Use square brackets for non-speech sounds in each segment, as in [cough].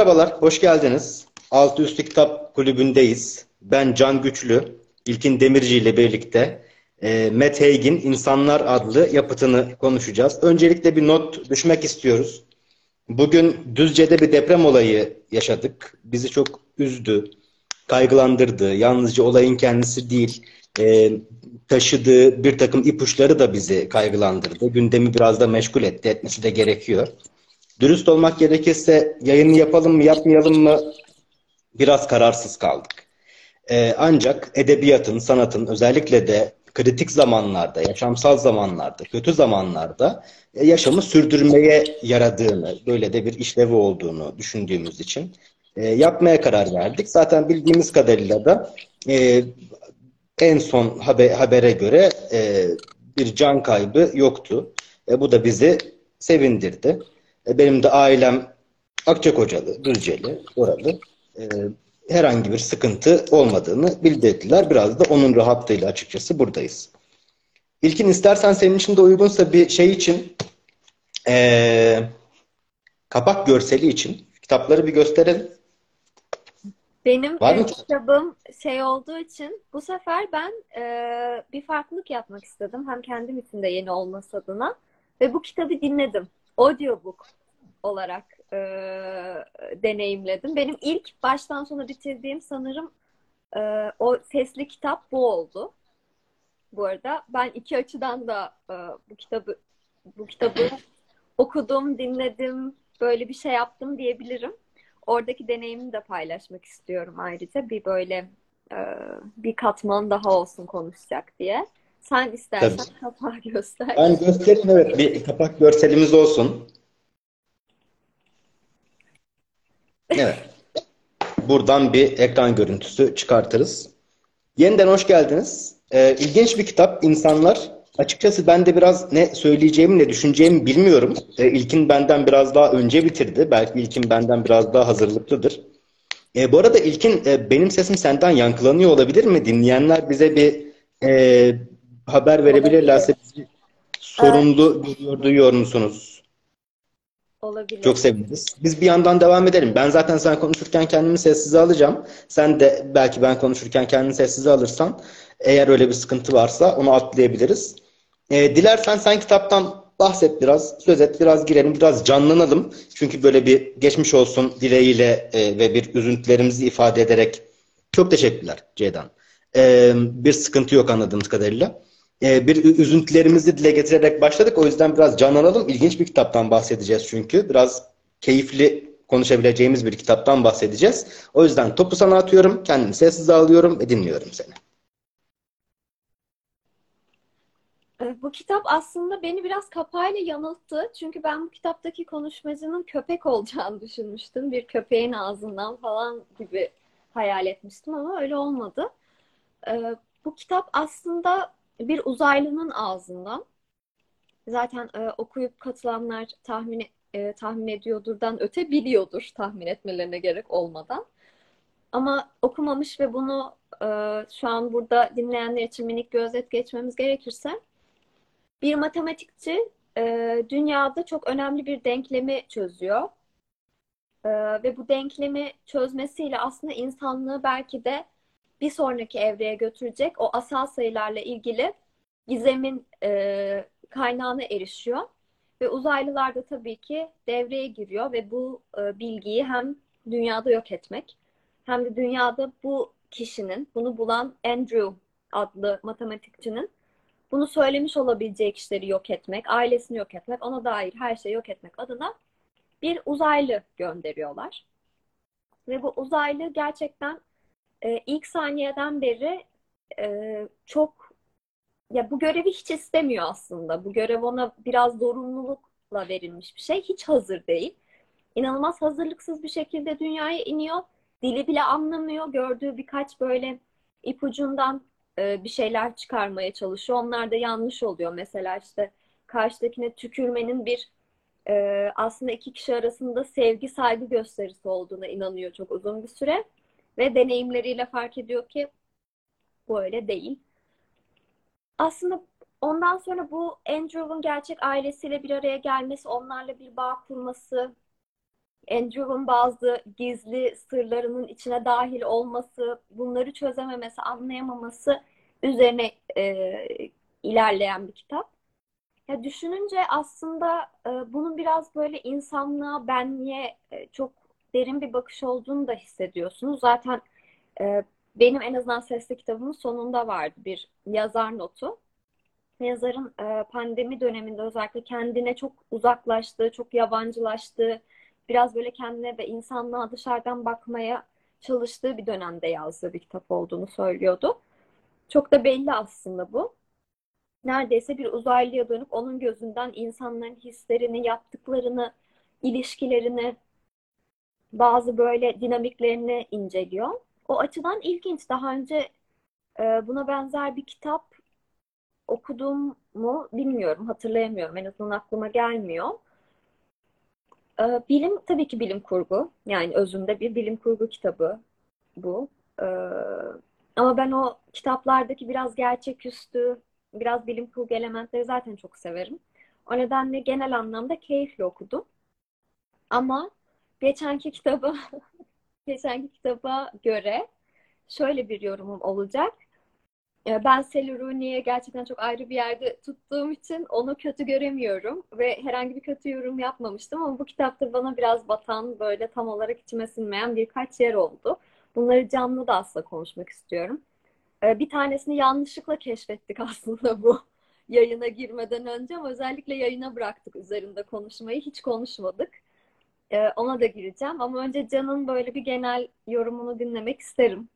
Merhabalar, hoş geldiniz. Altı Üstü Kitap Kulübü'ndeyiz. Ben Can Güçlü, İlkin Demirci ile birlikte e, Matt Haig'in İnsanlar adlı yapıtını konuşacağız. Öncelikle bir not düşmek istiyoruz. Bugün Düzce'de bir deprem olayı yaşadık. Bizi çok üzdü, kaygılandırdı. Yalnızca olayın kendisi değil, e, taşıdığı bir takım ipuçları da bizi kaygılandırdı. Gündemi biraz da meşgul etti, etmesi de gerekiyor. Dürüst olmak gerekirse yayını yapalım mı yapmayalım mı biraz kararsız kaldık. Ee, ancak edebiyatın, sanatın özellikle de kritik zamanlarda, yaşamsal zamanlarda, kötü zamanlarda e, yaşamı sürdürmeye yaradığını, böyle de bir işlevi olduğunu düşündüğümüz için e, yapmaya karar verdik. Zaten bildiğimiz kadarıyla da e, en son haber, habere göre e, bir can kaybı yoktu. E, bu da bizi sevindirdi. E, benim de ailem Akçakocalı, Düzceli, oralı. E, herhangi bir sıkıntı olmadığını bildirdiler. Biraz da onun rahatlığıyla açıkçası buradayız. İlkin istersen senin için de uygunsa bir şey için e, kapak görseli için kitapları bir gösterelim. Benim Var mı? kitabım şey olduğu için bu sefer ben e, bir farklılık yapmak istedim. Hem kendim için de yeni olması adına. Ve bu kitabı dinledim. Audiobook olarak e, deneyimledim. Benim ilk baştan sona bitirdiğim sanırım e, o sesli kitap bu oldu. Bu arada ben iki açıdan da e, bu kitabı bu kitabı okudum, dinledim, böyle bir şey yaptım diyebilirim. Oradaki deneyimimi de paylaşmak istiyorum ayrıca. Bir böyle e, bir katman daha olsun konuşacak diye. Sen istersen Tabii. kapağı göster. Ben göstereyim evet. Bir kapak görselimiz olsun. Evet. Buradan bir ekran görüntüsü çıkartırız. Yeniden hoş geldiniz. Ee, ilginç bir kitap. İnsanlar Açıkçası ben de biraz ne söyleyeceğimi ne düşüneceğimi bilmiyorum. E, İlkin benden biraz daha önce bitirdi. Belki İlkin benden biraz daha hazırlıklıdır. E, bu arada İlkin e, benim sesim senden yankılanıyor olabilir mi? Dinleyenler bize bir e, haber verebilirlerse bizi sorumlu görüyor, duyuyor musunuz? Olabilir. Çok seviniriz. Biz bir yandan devam edelim. Ben zaten sen konuşurken kendimi sessize alacağım. Sen de belki ben konuşurken kendini sessize alırsan eğer öyle bir sıkıntı varsa onu atlayabiliriz. E, dilersen sen kitaptan bahset biraz, söz et, biraz girelim, biraz canlanalım. Çünkü böyle bir geçmiş olsun dileğiyle e, ve bir üzüntülerimizi ifade ederek çok teşekkürler Ceydan. E, bir sıkıntı yok anladığımız kadarıyla. E, bir üzüntülerimizi dile getirerek başladık. O yüzden biraz canlanalım. İlginç bir kitaptan bahsedeceğiz çünkü. Biraz keyifli konuşabileceğimiz bir kitaptan bahsedeceğiz. O yüzden topu sana atıyorum. Kendimi sessiz alıyorum ve dinliyorum seni. Ee, bu kitap aslında beni biraz kapağıyla yanılttı. Çünkü ben bu kitaptaki konuşmacının köpek olacağını düşünmüştüm. Bir köpeğin ağzından falan gibi hayal etmiştim ama öyle olmadı. Ee, bu kitap aslında bir uzaylının ağzından. Zaten e, okuyup katılanlar tahmin e, tahmin ediyordurdan öte biliyordur tahmin etmelerine gerek olmadan. Ama okumamış ve bunu e, şu an burada dinleyenler için minik bir geçmemiz gerekirse bir matematikçi e, dünyada çok önemli bir denklemi çözüyor. E, ve bu denklemi çözmesiyle aslında insanlığı belki de bir sonraki evreye götürecek o asal sayılarla ilgili gizemin e, kaynağına erişiyor. Ve uzaylılar da tabii ki devreye giriyor ve bu e, bilgiyi hem dünyada yok etmek hem de dünyada bu kişinin, bunu bulan Andrew adlı matematikçinin bunu söylemiş olabileceği kişileri yok etmek, ailesini yok etmek, ona dair her şeyi yok etmek adına bir uzaylı gönderiyorlar. Ve bu uzaylı gerçekten e, ilk saniyeden beri e, çok ya bu görevi hiç istemiyor aslında. Bu görev ona biraz zorunlulukla verilmiş bir şey. Hiç hazır değil. İnanılmaz hazırlıksız bir şekilde dünyaya iniyor. Dili bile anlamıyor. Gördüğü birkaç böyle ipucundan e, bir şeyler çıkarmaya çalışıyor. Onlar da yanlış oluyor. Mesela işte karşıdakine tükürmenin bir e, aslında iki kişi arasında sevgi saygı gösterisi olduğuna inanıyor çok uzun bir süre. Ve deneyimleriyle fark ediyor ki bu öyle değil. Aslında ondan sonra bu Andrew'un gerçek ailesiyle bir araya gelmesi, onlarla bir bağ kurması, Andrew'un bazı gizli sırlarının içine dahil olması, bunları çözememesi, anlayamaması üzerine e, ilerleyen bir kitap. Ya düşününce aslında e, bunun biraz böyle insanlığa, benliğe e, çok derin bir bakış olduğunu da hissediyorsunuz. Zaten e, benim en azından sesli kitabımın sonunda vardı bir yazar notu. Yazarın e, pandemi döneminde özellikle kendine çok uzaklaştığı, çok yabancılaştığı, biraz böyle kendine ve insanlığa dışarıdan bakmaya çalıştığı bir dönemde yazdığı bir kitap olduğunu söylüyordu. Çok da belli aslında bu. Neredeyse bir uzaylıya dönüp onun gözünden insanların hislerini, yaptıklarını, ilişkilerini, bazı böyle dinamiklerini inceliyor. O açıdan ilginç. Daha önce e, buna benzer bir kitap okudum mu bilmiyorum, hatırlayamıyorum. En azından aklıma gelmiyor. E, bilim tabii ki bilim kurgu. Yani özünde bir bilim kurgu kitabı bu. E, ama ben o kitaplardaki biraz gerçeküstü, biraz bilim kurgu elementleri zaten çok severim. O nedenle genel anlamda keyifli okudum. Ama geçenki kitaba [laughs] geçenki kitaba göre şöyle bir yorumum olacak. Ee, ben Sally Rooney'i gerçekten çok ayrı bir yerde tuttuğum için onu kötü göremiyorum ve herhangi bir kötü yorum yapmamıştım ama bu kitapta bana biraz batan böyle tam olarak içime sinmeyen birkaç yer oldu. Bunları canlı da aslında konuşmak istiyorum. Ee, bir tanesini yanlışlıkla keşfettik [laughs] aslında bu yayına girmeden önce ama özellikle yayına bıraktık üzerinde konuşmayı. Hiç konuşmadık. Ee, ona da gireceğim ama önce Can'ın böyle bir genel yorumunu dinlemek isterim.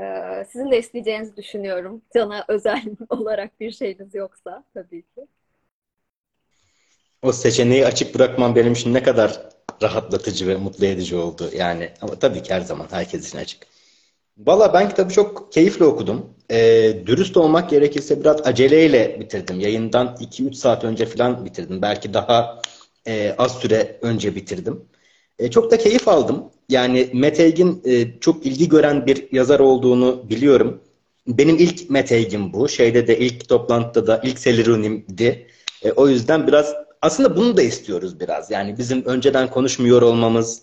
Ee, sizin de isteyeceğinizi düşünüyorum. Can'a [laughs] özel olarak bir şeyiniz yoksa tabii ki. O seçeneği açık bırakmam benim için ne kadar rahatlatıcı ve mutlu edici oldu. Yani ama tabii ki her zaman herkes için açık. Valla ben kitabı çok keyifle okudum. Ee, dürüst olmak gerekirse biraz aceleyle bitirdim. Yayından 2-3 saat önce falan bitirdim. Belki daha e, az süre önce bitirdim. E, çok da keyif aldım. Yani Matt Haig'in e, çok ilgi gören bir yazar olduğunu biliyorum. Benim ilk Haig'im bu. Şeyde de ilk toplantıda da ilk Selirunim'di. E, o yüzden biraz aslında bunu da istiyoruz biraz. Yani bizim önceden konuşmuyor olmamız,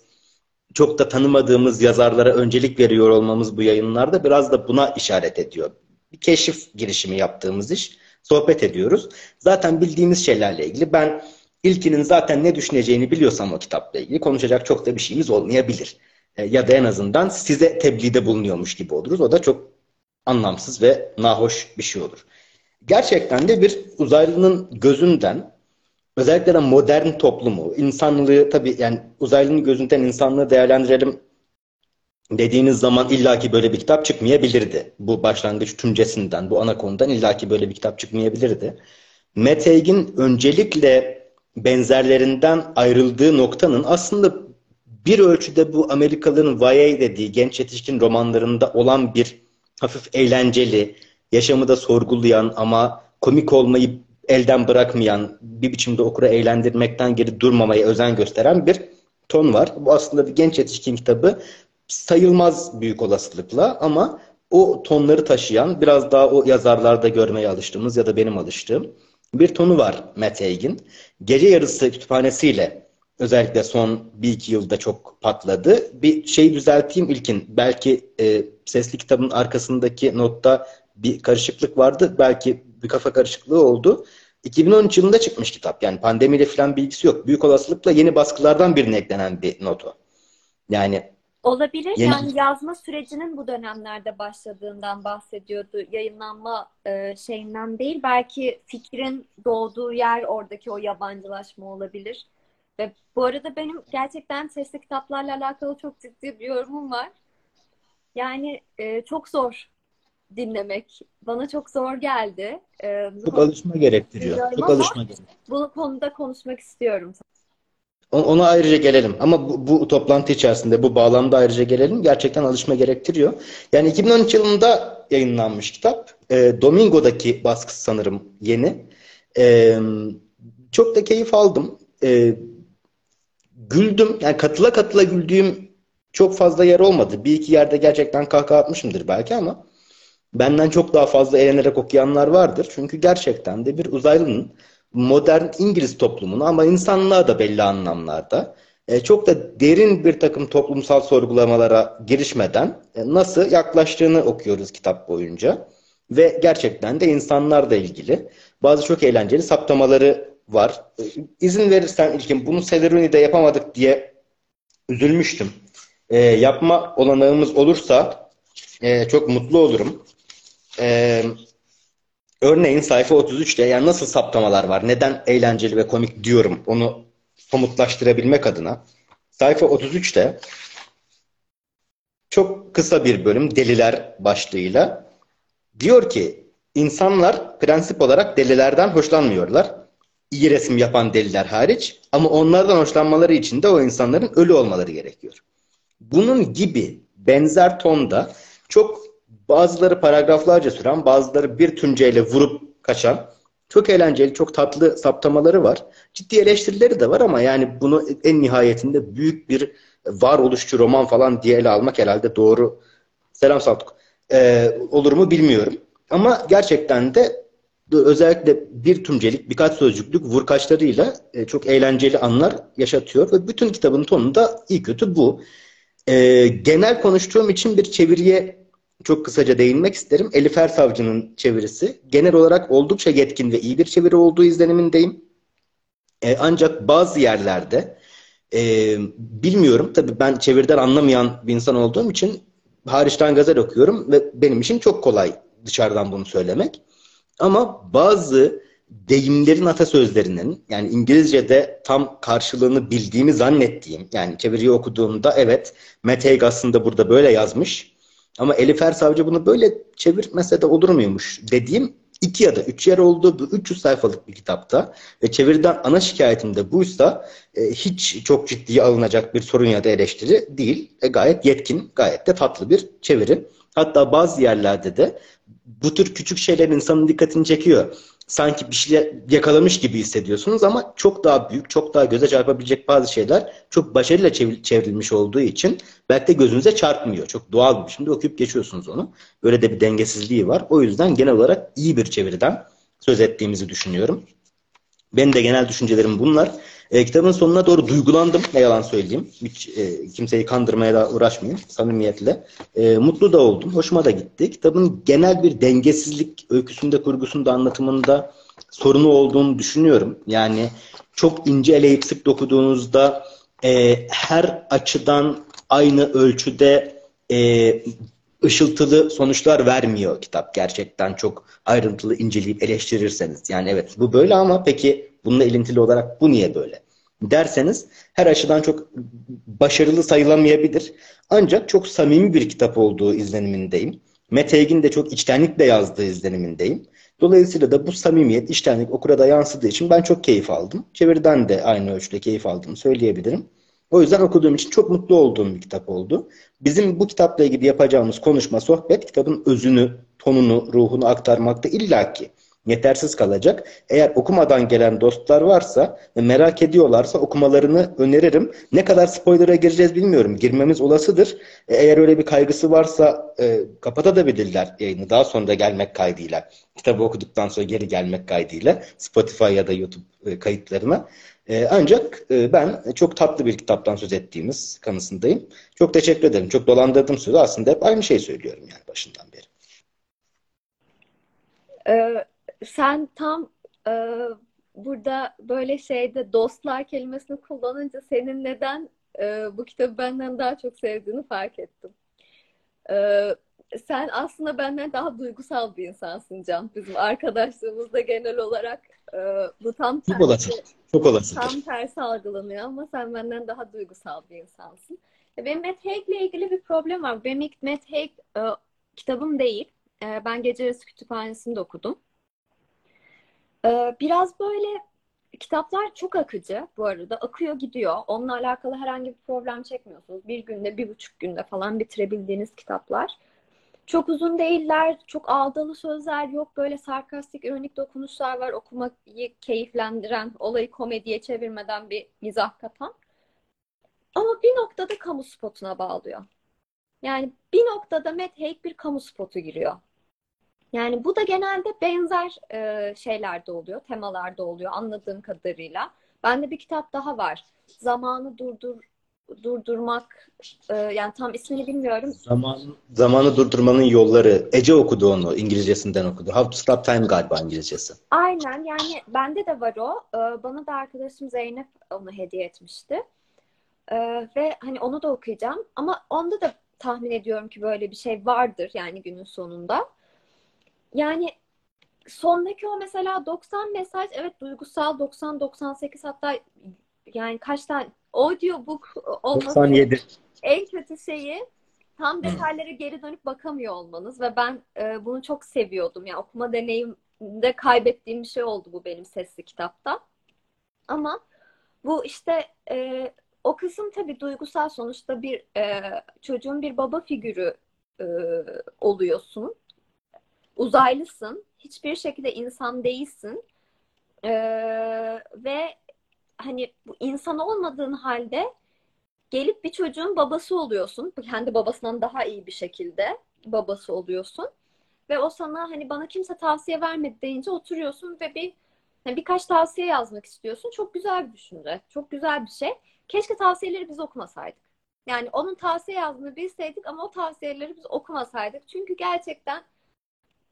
çok da tanımadığımız yazarlara öncelik veriyor olmamız bu yayınlarda biraz da buna işaret ediyor. Bir keşif girişimi yaptığımız iş. Sohbet ediyoruz. Zaten bildiğimiz şeylerle ilgili ben ilkinin zaten ne düşüneceğini biliyorsam o kitapla ilgili konuşacak çok da bir şeyimiz olmayabilir. E, ya da en azından size tebliğde bulunuyormuş gibi oluruz. O da çok anlamsız ve nahoş bir şey olur. Gerçekten de bir uzaylının gözünden özellikle de modern toplumu, insanlığı tabii yani uzaylının gözünden insanlığı değerlendirelim dediğiniz zaman illaki böyle bir kitap çıkmayabilirdi. Bu başlangıç tümcesinden, bu ana konudan illaki böyle bir kitap çıkmayabilirdi. Matt Haig'in öncelikle benzerlerinden ayrıldığı noktanın aslında bir ölçüde bu Amerikalıların YA dediği genç yetişkin romanlarında olan bir hafif eğlenceli, yaşamı da sorgulayan ama komik olmayı elden bırakmayan, bir biçimde okura eğlendirmekten geri durmamaya özen gösteren bir ton var. Bu aslında bir genç yetişkin kitabı sayılmaz büyük olasılıkla ama o tonları taşıyan, biraz daha o yazarlarda görmeye alıştığımız ya da benim alıştığım bir tonu var Matt Haig'in. Gece yarısı kütüphanesiyle özellikle son bir iki yılda çok patladı. Bir şey düzelteyim ilkin. Belki e, sesli kitabın arkasındaki notta bir karışıklık vardı. Belki bir kafa karışıklığı oldu. 2013 yılında çıkmış kitap. Yani pandemiyle falan bilgisi yok. Büyük olasılıkla yeni baskılardan birine eklenen bir notu. Yani Olabilir. Yeni... Yani yazma sürecinin bu dönemlerde başladığından bahsediyordu. Yayınlanma e, şeyinden değil. Belki fikrin doğduğu yer oradaki o yabancılaşma olabilir. Ve bu arada benim gerçekten sesli kitaplarla alakalı çok ciddi bir yorumum var. Yani e, çok zor dinlemek. Bana çok zor geldi. Ee, çok alışma gerektiriyor. Çok alışma gerektiriyor. Bu konuda konuşmak istiyorum. Ona ayrıca gelelim. Ama bu, bu toplantı içerisinde bu bağlamda ayrıca gelelim. Gerçekten alışma gerektiriyor. Yani 2013 yılında yayınlanmış kitap. E, Domingo'daki baskısı sanırım yeni. E, çok da keyif aldım. E, güldüm. Yani katıla katıla güldüğüm çok fazla yer olmadı. Bir iki yerde gerçekten kahkaha atmışımdır belki ama benden çok daha fazla eğlenerek okuyanlar vardır. Çünkü gerçekten de bir uzaylının modern İngiliz toplumunu ama insanlığa da belli anlamlarda e, çok da derin bir takım toplumsal sorgulamalara girişmeden e, nasıl yaklaştığını okuyoruz kitap boyunca. Ve gerçekten de insanlarla ilgili bazı çok eğlenceli saptamaları var. E, izin verirsen İlkin bunu Celeroni'de yapamadık diye üzülmüştüm. E, yapma olanağımız olursa e, çok mutlu olurum. E, örneğin sayfa 33'te yani nasıl saptamalar var, neden eğlenceli ve komik diyorum onu somutlaştırabilmek adına. Sayfa 33'te çok kısa bir bölüm deliler başlığıyla diyor ki insanlar prensip olarak delilerden hoşlanmıyorlar. İyi resim yapan deliler hariç ama onlardan hoşlanmaları için de o insanların ölü olmaları gerekiyor. Bunun gibi benzer tonda çok bazıları paragraflarca süren, bazıları bir tümceyle vurup kaçan çok eğlenceli, çok tatlı saptamaları var. Ciddi eleştirileri de var ama yani bunu en nihayetinde büyük bir varoluşçu roman falan diye ele almak herhalde doğru. Selam Saltuk. Ee, olur mu bilmiyorum. Ama gerçekten de özellikle bir tümcelik, birkaç sözcüklük vurkaçlarıyla e, çok eğlenceli anlar yaşatıyor ve bütün kitabın tonu da iyi kötü bu. E, genel konuştuğum için bir çeviriye çok kısaca değinmek isterim. Elif Ersavcı'nın çevirisi. Genel olarak oldukça yetkin ve iyi bir çeviri olduğu izlenimindeyim. E, ancak bazı yerlerde e, bilmiyorum. Tabii ben çeviriden anlamayan bir insan olduğum için hariçten gazel okuyorum ve benim için çok kolay dışarıdan bunu söylemek. Ama bazı deyimlerin atasözlerinin yani İngilizce'de tam karşılığını bildiğimi zannettiğim yani çeviriyi okuduğumda evet Haig aslında burada böyle yazmış ama Elif Ersavcı bunu böyle çevirmese de olur muymuş dediğim iki ya da üç yer oldu. Bu 300 sayfalık bir kitapta ve çeviriden ana şikayetim de buysa e, hiç çok ciddiye alınacak bir sorun ya da eleştiri değil. E, gayet yetkin, gayet de tatlı bir çeviri. Hatta bazı yerlerde de bu tür küçük şeyler insanın dikkatini çekiyor sanki bir şey yakalamış gibi hissediyorsunuz ama çok daha büyük, çok daha göze çarpabilecek bazı şeyler çok başarıyla çevrilmiş olduğu için belki de gözünüze çarpmıyor. Çok doğal bir biçimde okuyup geçiyorsunuz onu. Böyle de bir dengesizliği var. O yüzden genel olarak iyi bir çeviriden söz ettiğimizi düşünüyorum. Benim de genel düşüncelerim bunlar. E, kitabın sonuna doğru duygulandım. Ne yalan söyleyeyim. Hiç e, kimseyi kandırmaya da uğraşmayayım. Samimiyetle. E, mutlu da oldum. Hoşuma da gitti. Kitabın genel bir dengesizlik öyküsünde, kurgusunda, anlatımında sorunu olduğunu düşünüyorum. Yani çok ince eleyip sık dokuduğunuzda e, her açıdan aynı ölçüde e, ışıltılı sonuçlar vermiyor kitap. Gerçekten çok ayrıntılı inceleyip eleştirirseniz. Yani evet bu böyle ama peki bununla ilintili olarak bu niye böyle? Derseniz her açıdan çok başarılı sayılamayabilir. Ancak çok samimi bir kitap olduğu izlenimindeyim. Matt Haig'in de çok içtenlikle yazdığı izlenimindeyim. Dolayısıyla da bu samimiyet, içtenlik okura da yansıdığı için ben çok keyif aldım. Çeviriden de aynı ölçüde keyif aldığımı söyleyebilirim. O yüzden okuduğum için çok mutlu olduğum bir kitap oldu. Bizim bu kitapla ilgili yapacağımız konuşma, sohbet kitabın özünü, tonunu, ruhunu aktarmakta illaki yetersiz kalacak. Eğer okumadan gelen dostlar varsa ve merak ediyorlarsa okumalarını öneririm. Ne kadar spoiler'a gireceğiz bilmiyorum. Girmemiz olasıdır. E, eğer öyle bir kaygısı varsa e, kapatabilirler yayını. Daha sonra gelmek kaydıyla. Kitabı okuduktan sonra geri gelmek kaydıyla. Spotify ya da YouTube e, kayıtlarına. E, ancak e, ben çok tatlı bir kitaptan söz ettiğimiz kanısındayım. Çok teşekkür ederim. Çok dolandırdığım sözü aslında hep aynı şeyi söylüyorum yani başından beri. Ee, sen tam e, burada böyle şeyde dostlar kelimesini kullanınca senin neden e, bu kitabı benden daha çok sevdiğini fark ettim. E, sen aslında benden daha duygusal bir insansın Can. Bizim arkadaşlığımızda genel olarak e, bu tam tersi, çok olası. Çok olası. Tam tersi algılanıyor ama sen benden daha duygusal bir insansın. E, benim Matt Haig'le ilgili bir problem var. Benim ilk Matt Haig e, kitabım değil. E, ben Gece Yarısı Kütüphanesi'nde okudum. Ee, biraz böyle kitaplar çok akıcı bu arada. Akıyor gidiyor. Onunla alakalı herhangi bir problem çekmiyorsunuz. Bir günde, bir buçuk günde falan bitirebildiğiniz kitaplar. Çok uzun değiller, çok ağdalı sözler yok. Böyle sarkastik, ironik dokunuşlar var. Okumayı keyiflendiren, olayı komediye çevirmeden bir mizah katan. Ama bir noktada kamu spotuna bağlıyor. Yani bir noktada Matt Haig bir kamu spotu giriyor. Yani bu da genelde benzer e, şeylerde oluyor, temalarda oluyor anladığım kadarıyla. Bende bir kitap daha var. Zamanı durdur durdurmak e, yani tam ismini bilmiyorum. Zaman, zamanı durdurmanın yolları. Ece okudu onu. İngilizcesinden okudu. How to Stop Time galiba İngilizcesi. Aynen yani bende de var o. Ee, Bana da arkadaşım Zeynep onu hediye etmişti. Ee, Ve hani onu da okuyacağım. Ama onda da tahmin ediyorum ki böyle bir şey vardır yani günün sonunda. Yani sondaki o mesela 90 mesaj evet duygusal 90-98 hatta yani kaç tane audiobook olması 97. en kötü şeyi tam detaylara geri dönüp bakamıyor olmanız ve ben e, bunu çok seviyordum. Yani okuma deneyiminde kaybettiğim bir şey oldu bu benim sesli kitapta. Ama bu işte e, o kısım tabii duygusal sonuçta bir e, çocuğun bir baba figürü e, oluyorsun. Uzaylısın. Hiçbir şekilde insan değilsin. E, ve hani bu insan olmadığın halde gelip bir çocuğun babası oluyorsun. Kendi babasından daha iyi bir şekilde babası oluyorsun. Ve o sana hani bana kimse tavsiye vermedi deyince oturuyorsun ve bir hani birkaç tavsiye yazmak istiyorsun. Çok güzel bir düşünce. Çok güzel bir şey. Keşke tavsiyeleri biz okumasaydık. Yani onun tavsiye yazdığını bilseydik ama o tavsiyeleri biz okumasaydık. Çünkü gerçekten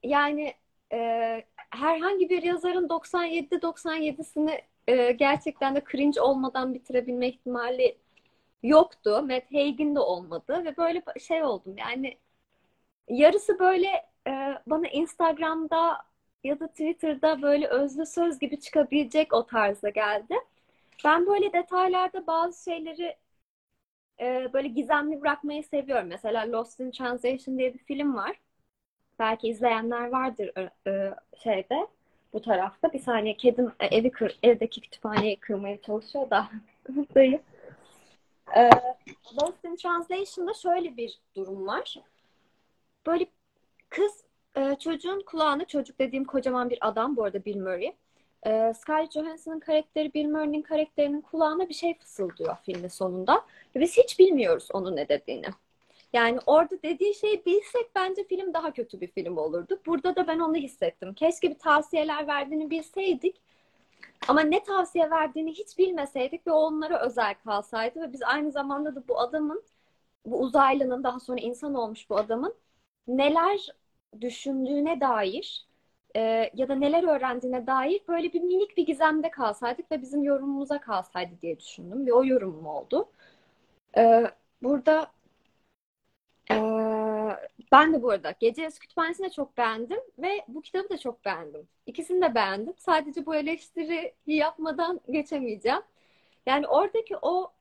yani e, herhangi bir yazarın 97-97'sini e, gerçekten de cringe olmadan bitirebilme ihtimali yoktu. Matt Haig'in de olmadı ve böyle şey oldum yani yarısı böyle e, bana Instagram'da ya da Twitter'da böyle özlü söz gibi çıkabilecek o tarzda geldi. Ben böyle detaylarda bazı şeyleri e, böyle gizemli bırakmayı seviyorum. Mesela Lost in Translation diye bir film var. Belki izleyenler vardır şeyde bu tarafta. Bir saniye kedim e, evi kır, evdeki kütüphaneyi kırmaya çalışıyor da [laughs] dayı. E, Lost in Translation'da şöyle bir durum var. Böyle kız e, çocuğun kulağına, çocuk dediğim kocaman bir adam bu arada Bill Murray. E, Scarlett Johansson'ın karakteri Bill Murray'nin karakterinin kulağına bir şey fısıldıyor filmin sonunda. Ve biz hiç bilmiyoruz onun ne dediğini. Yani orada dediği şeyi bilsek bence film daha kötü bir film olurdu. Burada da ben onu hissettim. Keşke bir tavsiyeler verdiğini bilseydik. Ama ne tavsiye verdiğini hiç bilmeseydik ve onlara özel kalsaydı ve biz aynı zamanda da bu adamın, bu uzaylının daha sonra insan olmuş bu adamın neler düşündüğüne dair e, ya da neler öğrendiğine dair böyle bir minik bir gizemde kalsaydık ve bizim yorumumuza kalsaydı diye düşündüm ve o yorumum oldu. E, burada ben de bu arada Gece Yarısı Kütüphanesi'ni de çok beğendim ve bu kitabı da çok beğendim. İkisini de beğendim. Sadece bu eleştiriyi yapmadan geçemeyeceğim. Yani oradaki o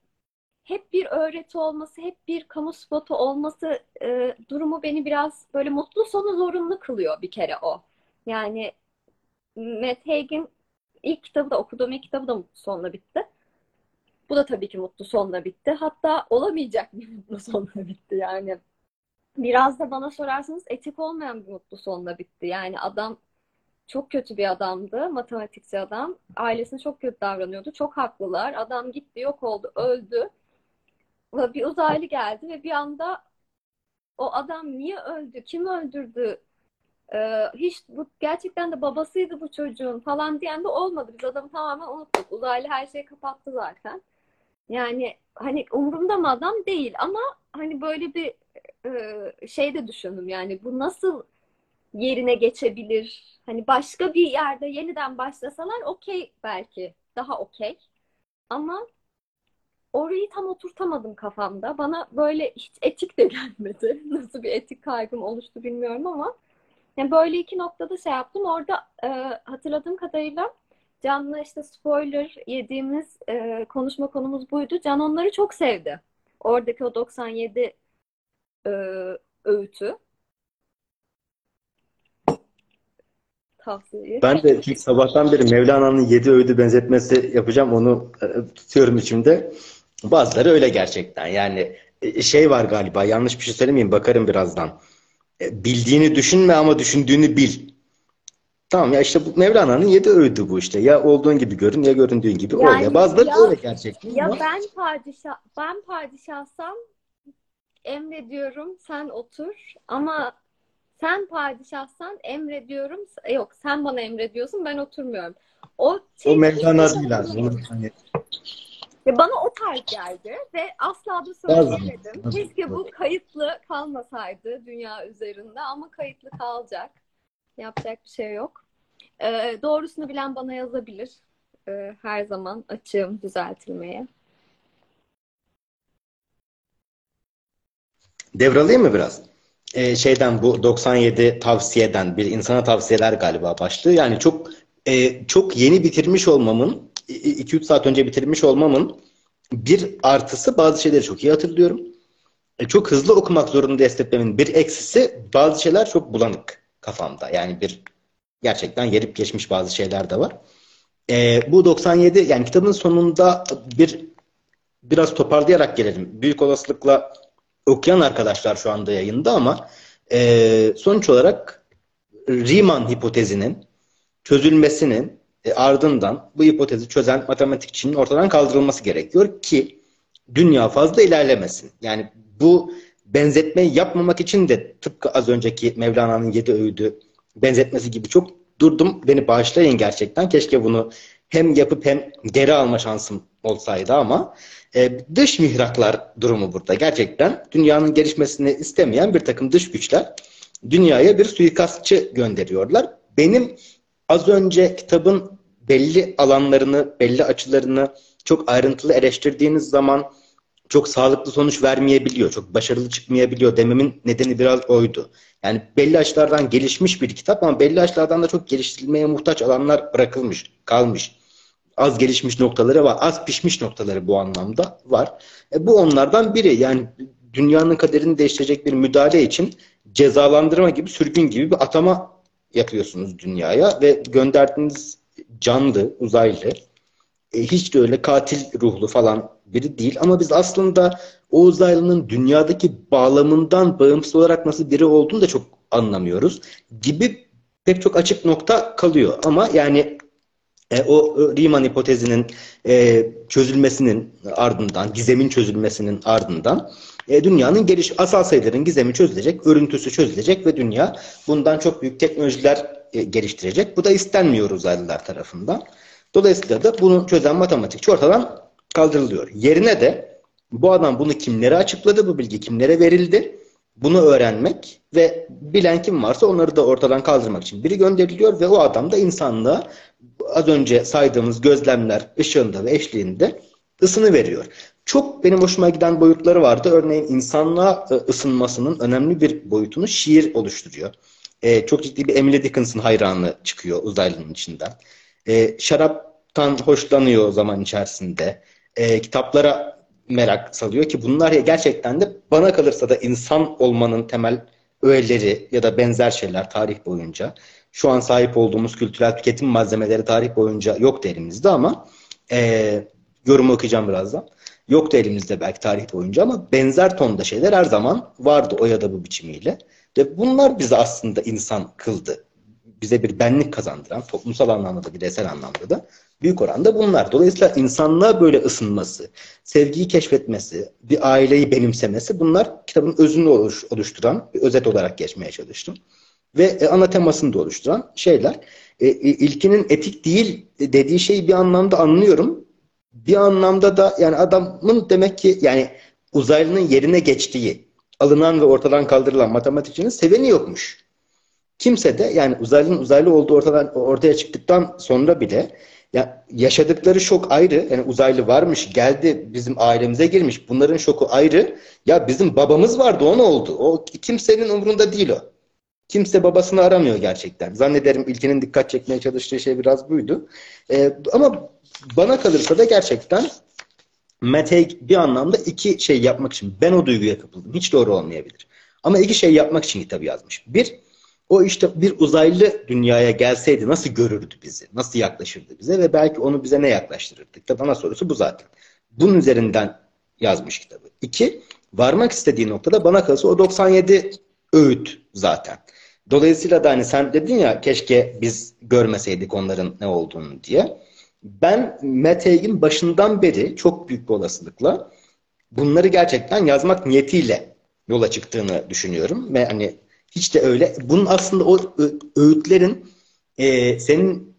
hep bir öğreti olması, hep bir kamu spotu olması e, durumu beni biraz böyle mutlu sonu zorunlu kılıyor bir kere o. Yani Matt Haig'in ilk kitabı da okuduğum ilk kitabı da mutlu sonla bitti. Bu da tabii ki mutlu sonla bitti. Hatta olamayacak bir mutlu sonla bitti yani. Biraz da bana sorarsanız etik olmayan bir mutlu sonla bitti. Yani adam çok kötü bir adamdı, matematikçi adam. Ailesine çok kötü davranıyordu. Çok haklılar. Adam gitti, yok oldu, öldü. Ve bir uzaylı geldi ve bir anda o adam niye öldü, kim öldürdü, ee, hiç bu gerçekten de babasıydı bu çocuğun falan diyen de olmadı. Biz adamı tamamen unuttuk. Uzaylı her şeyi kapattı zaten. Yani hani umurumda mı adam değil ama hani böyle bir e, şey de düşündüm yani bu nasıl yerine geçebilir? Hani başka bir yerde yeniden başlasalar okey belki daha okey. Ama orayı tam oturtamadım kafamda. Bana böyle hiç etik de [laughs] gelmedi. Nasıl bir etik kaygım oluştu bilmiyorum ama yani böyle iki noktada şey yaptım. Orada e, hatırladığım kadarıyla Can'la işte spoiler yediğimiz e, konuşma konumuz buydu. Can onları çok sevdi. Oradaki o 97 e, öğütü. Tavsiyeyi. Ben de çünkü sabahtan beri Mevlana'nın yedi öğüdü benzetmesi yapacağım. Onu e, tutuyorum içimde. Bazıları öyle gerçekten. Yani e, şey var galiba yanlış bir şey söylemeyeyim bakarım birazdan. E, Bildiğini düşünme ama düşündüğünü bil. Tamam ya işte bu Mevlana'nın yedi öğüdü bu işte. Ya olduğun gibi görün ya göründüğün gibi ol Yani ya. Bazıları ya- öyle gerçekten Ya ama ben padişah ben padişahsam emrediyorum sen otur ama sen padişahsan emrediyorum. Yok sen bana emrediyorsun ben oturmuyorum. O, o Mevlana değil abi. Hani... Bana o tarz geldi ve asla da söylemedim. Keşke bu kayıtlı kalmasaydı dünya üzerinde ama kayıtlı kalacak. Yapacak bir şey yok. Ee, doğrusunu bilen bana yazabilir. Ee, her zaman açığım düzeltilmeye. Devralayım mı biraz? Ee, şeyden bu 97 tavsiyeden bir insana tavsiyeler galiba başlığı. Yani çok e, çok yeni bitirmiş olmamın 2-3 saat önce bitirmiş olmamın bir artısı bazı şeyleri çok iyi hatırlıyorum. E, çok hızlı okumak zorunda hissetmemin bir eksisi bazı şeyler çok bulanık kafamda. Yani bir gerçekten yerip geçmiş bazı şeyler de var. E, bu 97 yani kitabın sonunda bir biraz toparlayarak gelelim. Büyük olasılıkla okuyan arkadaşlar şu anda yayında ama e, sonuç olarak Riemann hipotezinin çözülmesinin e, ardından bu hipotezi çözen matematikçinin ortadan kaldırılması gerekiyor ki dünya fazla ilerlemesin. Yani bu benzetmeyi yapmamak için de tıpkı az önceki Mevlana'nın yedi öğüdü benzetmesi gibi çok durdum. Beni bağışlayın gerçekten. Keşke bunu hem yapıp hem geri alma şansım olsaydı ama e, dış mihraklar durumu burada. Gerçekten dünyanın gelişmesini istemeyen bir takım dış güçler dünyaya bir suikastçı gönderiyorlar. Benim az önce kitabın belli alanlarını, belli açılarını çok ayrıntılı eleştirdiğiniz zaman çok sağlıklı sonuç vermeyebiliyor, çok başarılı çıkmayabiliyor dememin nedeni biraz oydu. Yani belli açılardan gelişmiş bir kitap ama belli açılardan da çok geliştirilmeye muhtaç alanlar bırakılmış, kalmış. Az gelişmiş noktaları var, az pişmiş noktaları bu anlamda var. E, bu onlardan biri. Yani dünyanın kaderini değiştirecek bir müdahale için cezalandırma gibi, sürgün gibi bir atama yapıyorsunuz dünyaya ve gönderdiğiniz canlı, uzaylı, e, hiç de öyle katil ruhlu falan biri değil. Ama biz aslında o uzaylının dünyadaki bağlamından bağımsız olarak nasıl biri olduğunu da çok anlamıyoruz gibi pek çok açık nokta kalıyor. Ama yani e, o Riemann hipotezinin e, çözülmesinin ardından, gizemin çözülmesinin ardından e, dünyanın geliş asal sayıların gizemi çözülecek, örüntüsü çözülecek ve dünya bundan çok büyük teknolojiler e, geliştirecek. Bu da istenmiyor uzaylılar tarafından. Dolayısıyla da bunu çözen matematikçi ortadan kaldırılıyor. Yerine de bu adam bunu kimlere açıkladı, bu bilgi kimlere verildi, bunu öğrenmek ve bilen kim varsa onları da ortadan kaldırmak için biri gönderiliyor ve o adam da insanlığa az önce saydığımız gözlemler ışığında ve eşliğinde ısını veriyor. Çok benim hoşuma giden boyutları vardı. Örneğin insanlığa e, ısınmasının önemli bir boyutunu şiir oluşturuyor. Ee, çok ciddi bir Emily Dickinson hayranı çıkıyor uzaylının içinden. Ee, şaraptan hoşlanıyor zaman içerisinde. Ee, kitaplara merak salıyor ki bunlar ya gerçekten de bana kalırsa da insan olmanın temel öğeleri ya da benzer şeyler tarih boyunca. Şu an sahip olduğumuz kültürel tüketim malzemeleri tarih boyunca yoktu elimizde ama e, yorumu okuyacağım birazdan. Yoktu elimizde belki tarih boyunca ama benzer tonda şeyler her zaman vardı o ya da bu biçimiyle. Ve bunlar bizi aslında insan kıldı. Bize bir benlik kazandıran, toplumsal anlamda da bireysel anlamda da büyük oranda bunlar. Dolayısıyla insanlığa böyle ısınması, sevgiyi keşfetmesi, bir aileyi benimsemesi bunlar kitabın özünü oluşturan, bir özet olarak geçmeye çalıştım. Ve e, ana temasını da oluşturan şeyler. E, ilkinin etik değil dediği şeyi bir anlamda anlıyorum. Bir anlamda da yani adamın demek ki yani uzaylının yerine geçtiği, alınan ve ortadan kaldırılan matematikçinin seveni yokmuş. Kimse de yani uzaylının uzaylı olduğu ortadan ortaya çıktıktan sonra bile ya yaşadıkları şok ayrı. Yani uzaylı varmış, geldi, bizim ailemize girmiş. Bunların şoku ayrı. Ya bizim babamız vardı, o ne oldu? O kimsenin umurunda değil o. Kimse babasını aramıyor gerçekten. Zannederim ilkinin dikkat çekmeye çalıştığı şey biraz buydu. Ee, ama bana kalırsa da gerçekten Haig bir anlamda iki şey yapmak için ben o duyguya kapıldım. Hiç doğru olmayabilir. Ama iki şey yapmak için kitabı yazmış. Bir, o işte bir uzaylı dünyaya gelseydi nasıl görürdü bizi? Nasıl yaklaşırdı bize? Ve belki onu bize ne yaklaştırırdı? Kitap ana sorusu bu zaten. Bunun üzerinden yazmış kitabı. İki, varmak istediği noktada bana kalırsa o 97 öğüt zaten. Dolayısıyla da hani sen dedin ya keşke biz görmeseydik onların ne olduğunu diye. Ben Matt başından beri çok büyük bir olasılıkla bunları gerçekten yazmak niyetiyle yola çıktığını düşünüyorum. Ve hani Hiç de öyle. Bunun aslında o öğütlerin e, senin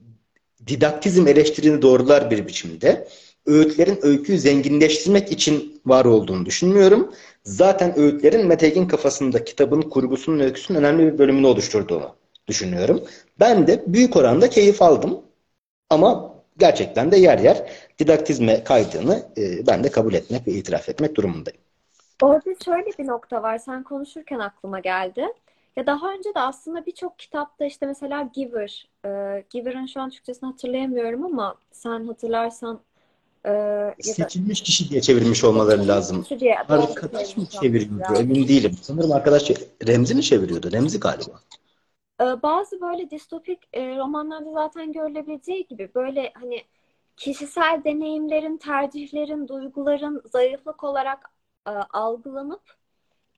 didaktizm eleştirini doğrular bir biçimde. Öğütlerin öyküyü zenginleştirmek için var olduğunu düşünmüyorum. Zaten öğütlerin Mete kafasında kitabın kurgusunun, öyküsünün önemli bir bölümünü oluşturduğunu düşünüyorum. Ben de büyük oranda keyif aldım. Ama gerçekten de yer yer didaktizme kaydığını e, ben de kabul etmek ve itiraf etmek durumundayım. Orada şöyle bir nokta var. Sen konuşurken aklıma geldi. Ya daha önce de aslında birçok kitapta işte mesela Giver, e, Giver'ın şu an Türkçesini hatırlayamıyorum ama sen hatırlarsan e, ya da Seçilmiş kişi diye çevirmiş olmaları lazım. Diye Arkadaş mı çeviriyordu? Emin değilim. Sanırım arkadaş Remzi mi çeviriyordu? Remzi galiba. Ee, Bazı böyle distopik e, romanlarda zaten görülebileceği gibi böyle hani kişisel deneyimlerin, tercihlerin, duyguların zayıflık olarak e, algılanıp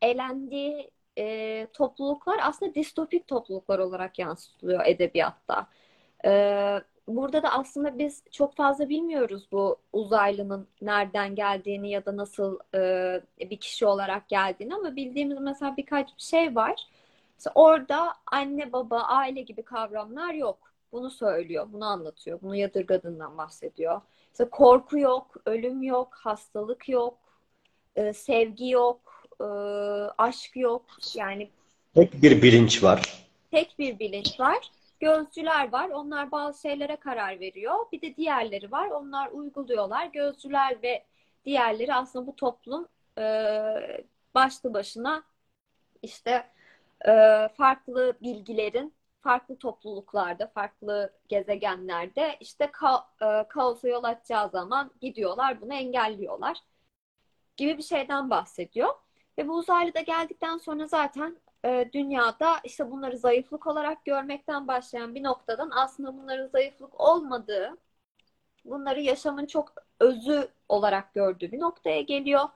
elendiği e, topluluklar aslında distopik topluluklar olarak yansıtılıyor edebiyatta. Ee, burada da aslında biz çok fazla bilmiyoruz bu uzaylının nereden geldiğini ya da nasıl e, bir kişi olarak geldiğini ama bildiğimiz mesela birkaç bir şey var. Mesela orada anne, baba, aile gibi kavramlar yok. Bunu söylüyor, bunu anlatıyor, bunu yadırgadığından bahsediyor. İşte korku yok, ölüm yok, hastalık yok, e, sevgi yok, e, aşk yok. Yani Tek bir bilinç var. tek bir bilinç var. Gözcüler var. Onlar bazı şeylere karar veriyor. Bir de diğerleri var. Onlar uyguluyorlar. Gözcüler ve diğerleri aslında bu toplum e, başlı başına işte e, farklı bilgilerin farklı topluluklarda, farklı gezegenlerde işte ka e, kaosa yol açacağı zaman gidiyorlar, bunu engelliyorlar gibi bir şeyden bahsediyor. Ve bu uzaylı da geldikten sonra zaten e, dünyada işte bunları zayıflık olarak görmekten başlayan bir noktadan aslında bunların zayıflık olmadığı, bunları yaşamın çok özü olarak gördüğü bir noktaya geliyor.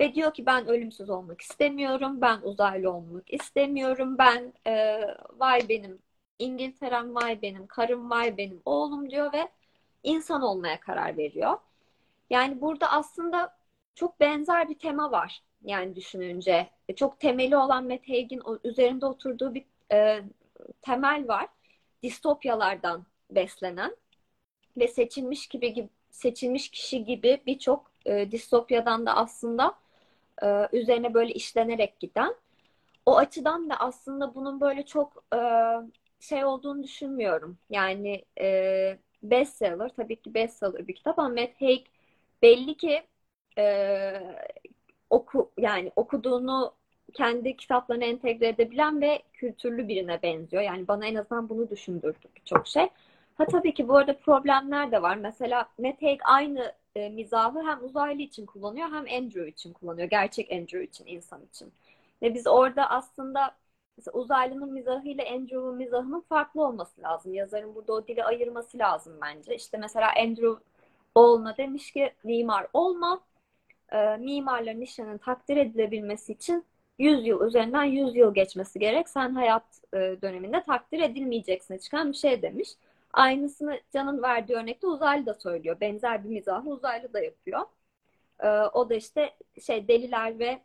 Ve diyor ki ben ölümsüz olmak istemiyorum, ben uzaylı olmak istemiyorum, ben e, vay benim İngiltere'm, vay benim karım, vay benim oğlum diyor ve insan olmaya karar veriyor. Yani burada aslında çok benzer bir tema var. Yani düşününce E, çok temeli olan Haig'in o- üzerinde oturduğu bir e, temel var. Distopyalardan beslenen ve seçilmiş gibi, gibi seçilmiş kişi gibi birçok e, distopyadan da aslında e, üzerine böyle işlenerek giden. O açıdan da aslında bunun böyle çok e, şey olduğunu düşünmüyorum. Yani e, bestseller, tabii ki bestseller bir kitap ama Matt Haig belli ki e, oku yani okuduğunu kendi kitaplarına entegre edebilen ve kültürlü birine benziyor. Yani bana en azından bunu düşündürdü birçok şey. Ha tabii ki bu arada problemler de var. Mesela Matt aynı e, mizahı hem uzaylı için kullanıyor hem Andrew için kullanıyor. Gerçek Andrew için, insan için. Ve biz orada aslında mesela uzaylının mizahıyla Andrew'un mizahının farklı olması lazım. Yazarın burada o dili ayırması lazım bence. İşte mesela Andrew oğluna demiş ki mimar olma. E, mimarların işlerinin takdir edilebilmesi için 100 yıl üzerinden 100 yıl geçmesi gerek. Sen hayat e, döneminde takdir edilmeyeceksin çıkan bir şey demiş. Aynısını Can'ın verdiği örnekte uzaylı da söylüyor. Benzer bir mizahı uzaylı da yapıyor. E, o da işte şey deliler ve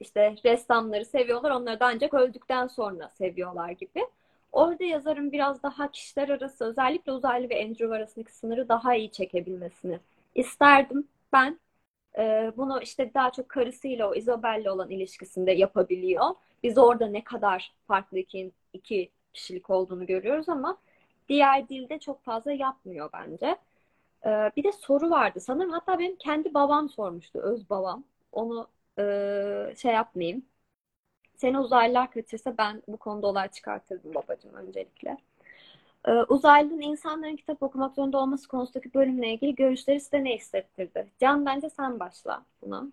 işte ressamları seviyorlar. Onları da ancak öldükten sonra seviyorlar gibi. Orada yazarın biraz daha kişiler arası özellikle uzaylı ve Andrew arasındaki sınırı daha iyi çekebilmesini isterdim ben. Ee, bunu işte daha çok karısıyla o Isabel'le olan ilişkisinde yapabiliyor. Biz orada ne kadar farklı iki, iki kişilik olduğunu görüyoruz ama diğer dilde çok fazla yapmıyor bence. Ee, bir de soru vardı. Sanırım hatta benim kendi babam sormuştu. Öz babam. Onu e, şey yapmayayım. Seni uzaylılar kaçırsa ben bu konuda olay çıkartırdım babacığım öncelikle. Ee, uzaylının insanların kitap okumak zorunda olması konusundaki bölümle ilgili görüşleri size ne hissettirdi? Can bence sen başla buna.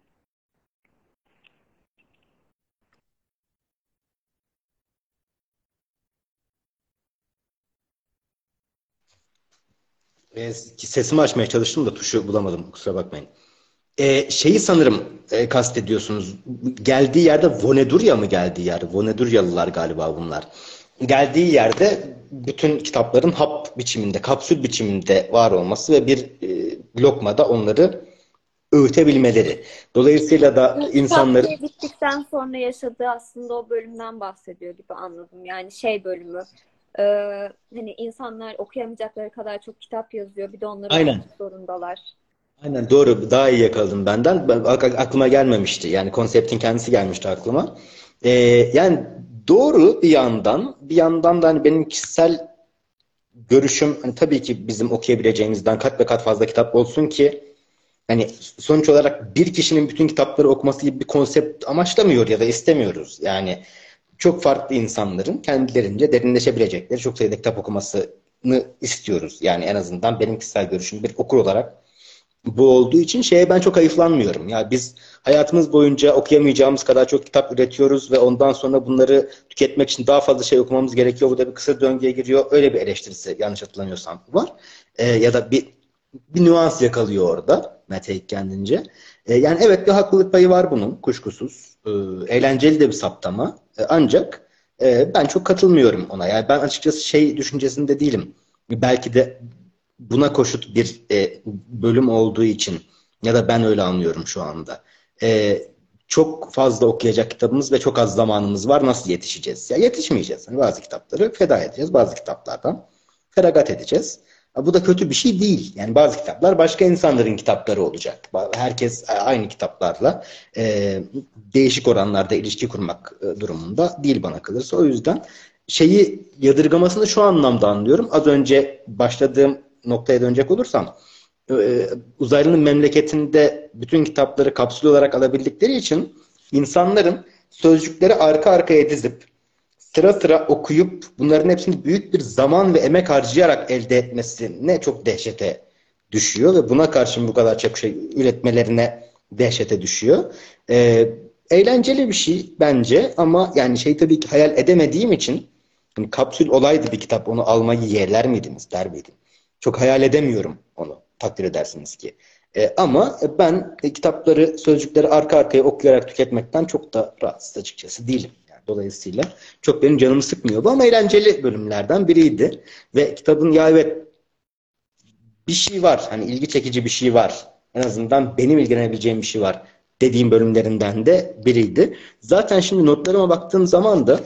E, sesimi açmaya çalıştım da tuşu bulamadım. Kusura bakmayın. E, şeyi sanırım e, kastediyorsunuz. Geldiği yerde Vonedurya mı geldiği yer? Voneduryalılar galiba bunlar. Geldiği yerde bütün kitapların hap biçiminde, kapsül biçiminde var olması ve bir e, lokmada onları öğütebilmeleri. Dolayısıyla da insanların Kitap bittikten sonra yaşadığı aslında o bölümden bahsediyor gibi anladım. Yani şey bölümü e, hani insanlar okuyamayacakları kadar çok kitap yazıyor. Bir de onları aynen zorundalar. aynen doğru daha iyi yakaladın benden. Ben, ak- aklıma gelmemişti. Yani konseptin kendisi gelmişti aklıma. Ee, yani doğru bir yandan bir yandan da hani benim kişisel görüşüm hani tabii ki bizim okuyabileceğimizden kat ve kat fazla kitap olsun ki hani sonuç olarak bir kişinin bütün kitapları okuması gibi bir konsept amaçlamıyor ya da istemiyoruz. Yani çok farklı insanların kendilerince derinleşebilecekleri çok sayıda kitap okumasını istiyoruz. Yani en azından benim kişisel görüşüm bir okur olarak bu olduğu için şeye ben çok hayıflanmıyorum. Ya biz hayatımız boyunca okuyamayacağımız kadar çok kitap üretiyoruz ve ondan sonra bunları tüketmek için daha fazla şey okumamız gerekiyor. Bu da bir kısır döngüye giriyor. Öyle bir eleştirisi yanlış hatırlamıyorsam var. Ee, ya da bir bir nüans yakalıyor orada Mete kendince. Ee, yani evet bir haklılık payı var bunun kuşkusuz. Ee, eğlenceli de bir saptama. Ee, ancak e, ben çok katılmıyorum ona. Yani ben açıkçası şey düşüncesinde değilim. Belki de buna koşut bir e, bölüm olduğu için ya da ben öyle anlıyorum şu anda. E, çok fazla okuyacak kitabımız ve çok az zamanımız var. Nasıl yetişeceğiz? Ya yetişmeyeceğiz. Yani bazı kitapları feda edeceğiz. Bazı kitaplardan feragat edeceğiz. Bu da kötü bir şey değil. Yani bazı kitaplar başka insanların kitapları olacak. Herkes aynı kitaplarla e, değişik oranlarda ilişki kurmak e, durumunda değil bana kalırsa. O yüzden şeyi yadırgamasını şu anlamda anlıyorum. Az önce başladığım noktaya dönecek olursam e, uzaylının memleketinde bütün kitapları kapsül olarak alabildikleri için insanların sözcükleri arka arkaya dizip sıra sıra okuyup bunların hepsini büyük bir zaman ve emek harcayarak elde etmesi ne çok dehşete düşüyor ve buna karşın bu kadar çok şey üretmelerine dehşete düşüyor. Ee, eğlenceli bir şey bence ama yani şey tabii ki hayal edemediğim için hani kapsül olaydı bir kitap onu almayı yerler miydiniz der miydim? Çok hayal edemiyorum onu takdir edersiniz ki. Ee, ama ben e, kitapları, sözcükleri arka arkaya okuyarak tüketmekten çok da rahatsız açıkçası değilim. Yani dolayısıyla çok benim canımı sıkmıyor bu ama eğlenceli bölümlerden biriydi. Ve kitabın ya evet bir şey var. Hani ilgi çekici bir şey var. En azından benim ilgilenebileceğim bir şey var dediğim bölümlerinden de biriydi. Zaten şimdi notlarıma baktığım zaman da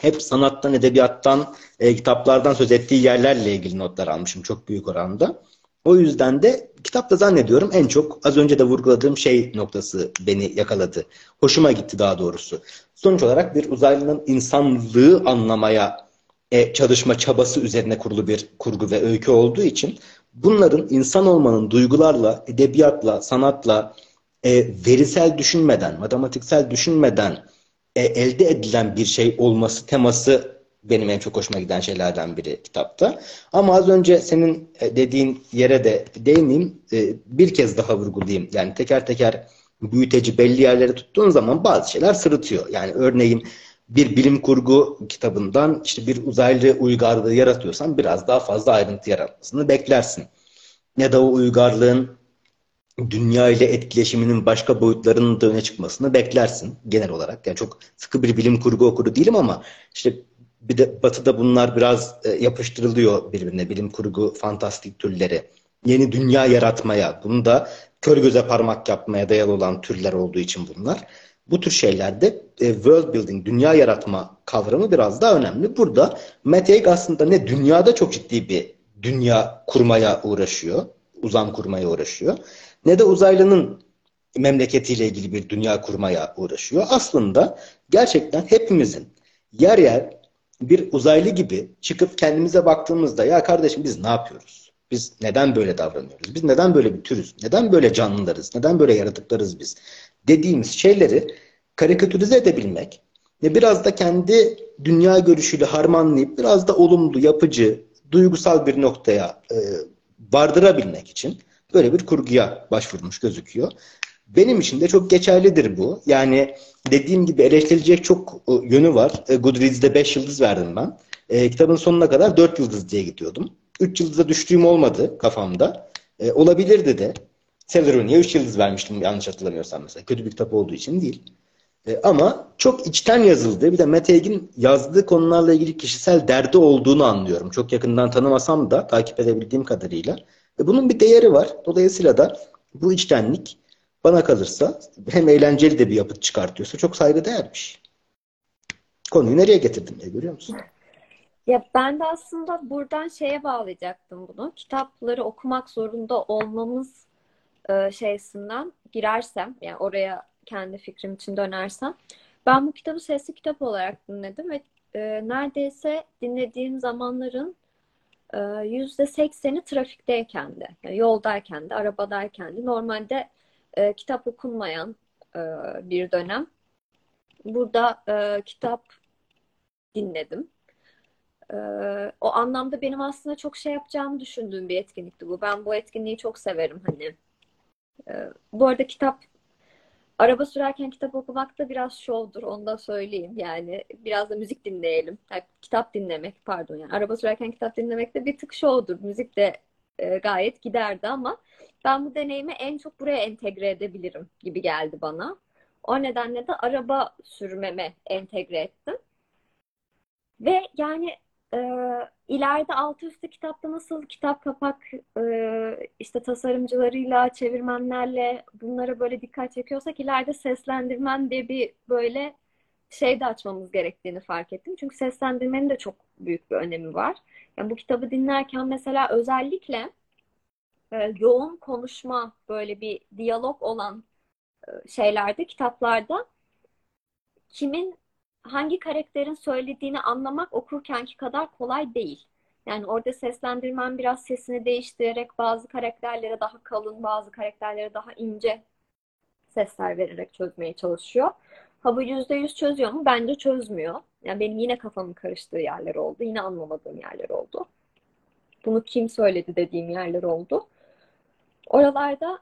hep sanattan, edebiyattan, e, kitaplardan söz ettiği yerlerle ilgili notlar almışım çok büyük oranda. O yüzden de kitapta zannediyorum en çok az önce de vurguladığım şey noktası beni yakaladı. Hoşuma gitti daha doğrusu. Sonuç olarak bir uzaylının insanlığı anlamaya e, çalışma çabası üzerine kurulu bir kurgu ve öykü olduğu için bunların insan olmanın duygularla, edebiyatla, sanatla, e, verisel düşünmeden, matematiksel düşünmeden e, elde edilen bir şey olması teması benim en çok hoşuma giden şeylerden biri kitapta. Ama az önce senin e, dediğin yere de değineyim, e, bir kez daha vurgulayayım. Yani teker teker büyüteci belli yerlere tuttuğun zaman bazı şeyler sırıtıyor. Yani örneğin bir bilim kurgu kitabından işte bir uzaylı uygarlığı yaratıyorsan biraz daha fazla ayrıntı yaratmasını beklersin. Ya da o uygarlığın dünya ile etkileşiminin başka boyutlarının da öne çıkmasını beklersin genel olarak. Yani çok sıkı bir bilim kurgu okuru değilim ama işte bir de Batı'da bunlar biraz e, yapıştırılıyor birbirine. Bilim kurgu, fantastik türleri. Yeni dünya yaratmaya, bunu da kör göze parmak yapmaya dayalı olan türler olduğu için bunlar. Bu tür şeylerde e, world building, dünya yaratma kavramı biraz daha önemli. Burada Matt aslında ne dünyada çok ciddi bir dünya kurmaya uğraşıyor, uzam kurmaya uğraşıyor. Ne de uzaylının memleketiyle ilgili bir dünya kurmaya uğraşıyor. Aslında gerçekten hepimizin yer yer bir uzaylı gibi çıkıp kendimize baktığımızda ya kardeşim biz ne yapıyoruz? Biz neden böyle davranıyoruz? Biz neden böyle bir türüz? Neden böyle canlılarız? Neden böyle yaratıklarız biz? Dediğimiz şeyleri karikatürize edebilmek ve biraz da kendi dünya görüşüyle harmanlayıp biraz da olumlu, yapıcı, duygusal bir noktaya e, vardırabilmek için böyle bir kurguya başvurmuş gözüküyor. Benim için de çok geçerlidir bu. Yani dediğim gibi eleştirilecek çok e, yönü var. E, Goodreads'de 5 yıldız verdim ben. E, kitabın sonuna kadar 4 yıldız diye gidiyordum. 3 yıldıza düştüğüm olmadı kafamda. Olabilirdi de. Celeron'ya 3 yıldız vermiştim yanlış hatırlamıyorsam mesela. Kötü bir kitap olduğu için değil. Ama çok içten yazıldığı bir de Matt Haig'in yazdığı konularla ilgili kişisel derdi olduğunu anlıyorum. Çok yakından tanımasam da takip edebildiğim kadarıyla. E, bunun bir değeri var. Dolayısıyla da Bu içtenlik bana kalırsa hem eğlenceli de bir yapıt çıkartıyorsa çok saygıdeğer bir şey. Konuyu nereye getirdim diye görüyor musun? Ya ben de aslında buradan şeye bağlayacaktım bunu. Kitapları okumak zorunda olmamız e, şeysinden girersem, yani oraya kendi fikrim için dönersem, ben bu kitabı sesli kitap olarak dinledim ve e, neredeyse dinlediğim zamanların yüzde sekseni trafikteyken de, yani yoldayken de, arabadayken de, normalde e, kitap okunmayan e, bir dönem. Burada e, kitap dinledim. Ee, o anlamda benim aslında çok şey yapacağımı düşündüğüm bir etkinlikti bu. Ben bu etkinliği çok severim hani. Ee, bu arada kitap araba sürerken kitap okumak da biraz şovdur onu da söyleyeyim. Yani biraz da müzik dinleyelim. Yani kitap dinlemek pardon yani araba sürerken kitap dinlemek de bir tık şovdur. Müzik de e, gayet giderdi ama ben bu deneyimi en çok buraya entegre edebilirim gibi geldi bana. O nedenle de araba sürmeme entegre ettim. Ve yani e, ileride altı üstü kitapta nasıl kitap kapak e, işte tasarımcılarıyla, çevirmenlerle bunlara böyle dikkat çekiyorsak ileride seslendirmen diye bir böyle şey de açmamız gerektiğini fark ettim. Çünkü seslendirmenin de çok büyük bir önemi var. Yani bu kitabı dinlerken mesela özellikle e, yoğun konuşma böyle bir diyalog olan e, şeylerde, kitaplarda kimin hangi karakterin söylediğini anlamak okurkenki kadar kolay değil. Yani orada seslendirmen biraz sesini değiştirerek bazı karakterlere daha kalın, bazı karakterlere daha ince sesler vererek çözmeye çalışıyor. Ha bu yüzde yüz çözüyor mu? Bence çözmüyor. Yani benim yine kafamın karıştığı yerler oldu. Yine anlamadığım yerler oldu. Bunu kim söyledi dediğim yerler oldu. Oralarda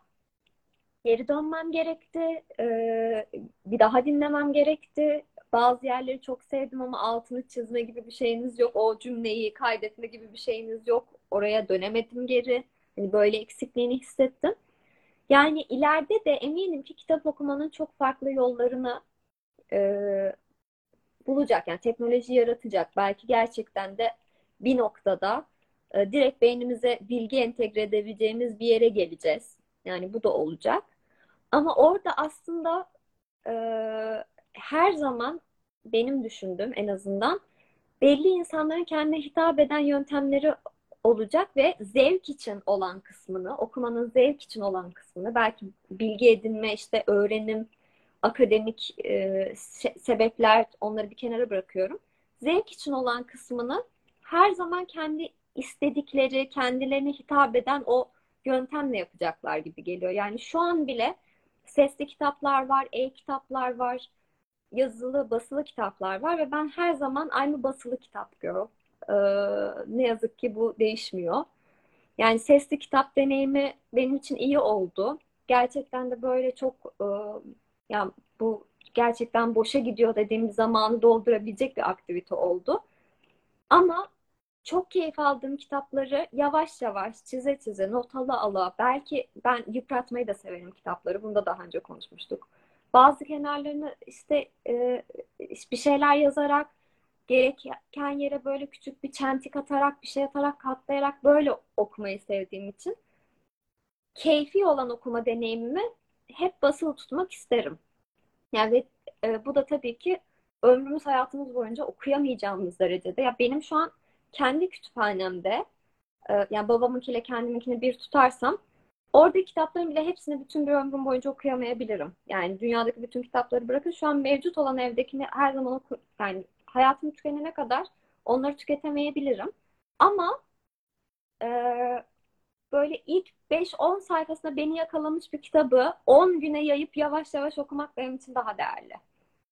geri dönmem gerekti. Ee, bir daha dinlemem gerekti. Bazı yerleri çok sevdim ama altını çizme gibi bir şeyiniz yok. O cümleyi kaydetme gibi bir şeyiniz yok. Oraya dönemedim geri. Yani böyle eksikliğini hissettim. Yani ileride de eminim ki kitap okumanın çok farklı yollarını e, bulacak. Yani teknoloji yaratacak. Belki gerçekten de bir noktada e, direkt beynimize bilgi entegre edebileceğimiz bir yere geleceğiz. Yani bu da olacak. Ama orada aslında e, her zaman benim düşündüğüm en azından belli insanların kendine hitap eden yöntemleri olacak ve zevk için olan kısmını, okumanın zevk için olan kısmını, belki bilgi edinme, işte öğrenim, akademik e, sebepler onları bir kenara bırakıyorum. Zevk için olan kısmını her zaman kendi istedikleri, kendilerine hitap eden o yöntemle yapacaklar gibi geliyor. Yani şu an bile sesli kitaplar var, e-kitaplar var, yazılı, basılı kitaplar var ve ben her zaman aynı basılı kitap girl. Ee, ne yazık ki bu değişmiyor. Yani sesli kitap deneyimi benim için iyi oldu. Gerçekten de böyle çok e, yani bu gerçekten boşa gidiyor dediğim zamanı doldurabilecek bir aktivite oldu. Ama çok keyif aldığım kitapları yavaş yavaş çize çize not ala ala belki ben yıpratmayı da severim kitapları. Bunda daha önce konuşmuştuk. Bazı kenarlarını işte e, bir şeyler yazarak gereken yere böyle küçük bir çentik atarak bir şey atarak katlayarak böyle okumayı sevdiğim için keyfi olan okuma deneyimimi hep basılı tutmak isterim. Yani ve, e, bu da tabii ki ömrümüz hayatımız boyunca okuyamayacağımız derecede. Ya benim şu an kendi kütüphanemde e, yani babamınkiyle kendiminkini bir tutarsam orada kitapların bile hepsini bütün bir ömrüm boyunca okuyamayabilirim. Yani dünyadaki bütün kitapları bırakın şu an mevcut olan evdekini her zaman oku yani hayatım tükenene kadar onları tüketemeyebilirim. Ama e, böyle ilk 5-10 sayfasında beni yakalamış bir kitabı 10 güne yayıp yavaş yavaş okumak benim için daha değerli.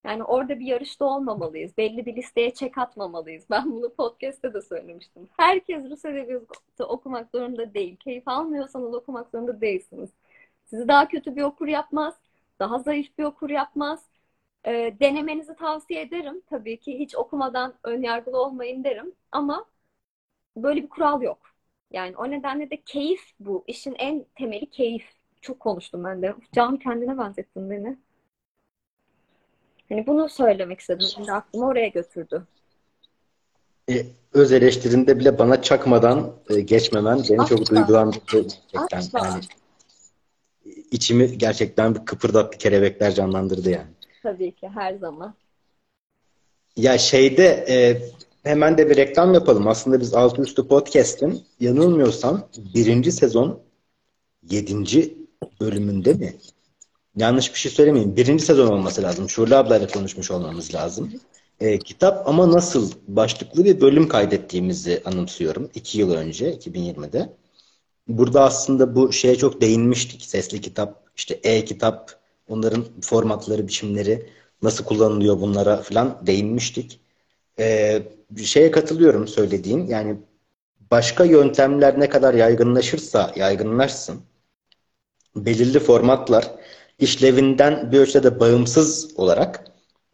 Yani orada bir yarışta olmamalıyız. Belli bir listeye çek atmamalıyız. [laughs] Ben bunu podcast'te de söylemiştim. Herkes Rus edebiyatı okumak zorunda değil. Keyif almıyorsanız okumak zorunda değilsiniz. Sizi daha kötü bir okur yapmaz. Daha zayıf bir okur yapmaz. E, denemenizi tavsiye ederim. Tabii ki hiç okumadan önyargılı olmayın derim. Ama böyle bir kural yok. Yani o nedenle de keyif bu. İşin en temeli keyif. Çok konuştum ben de. Can kendine benzettin beni. Hani bunu söylemek istedim. Şimdi aklımı oraya götürdü. E, öz eleştirinde bile bana çakmadan e, geçmemen beni Asla. çok duygulandırdı gerçekten. Asla. Yani içimi gerçekten bir kıpırdattı, kelebekler canlandırdı yani. Tabii ki her zaman. Ya şeyde e, hemen de bir reklam yapalım. Aslında biz Altı Üstü Podcast'in yanılmıyorsam birinci sezon yedinci bölümünde mi? Yanlış bir şey söylemeyeyim. Birinci sezon olması lazım. Şule ablayla konuşmuş olmamız lazım. E, kitap ama nasıl başlıklı bir bölüm kaydettiğimizi anımsıyorum. iki yıl önce, 2020'de. Burada aslında bu şeye çok değinmiştik. Sesli kitap, işte e-kitap, onların formatları, biçimleri nasıl kullanılıyor bunlara falan değinmiştik. E, şeye katılıyorum söylediğin. Yani başka yöntemler ne kadar yaygınlaşırsa yaygınlaşsın, belirli formatlar işlevinden bir ölçüde bağımsız olarak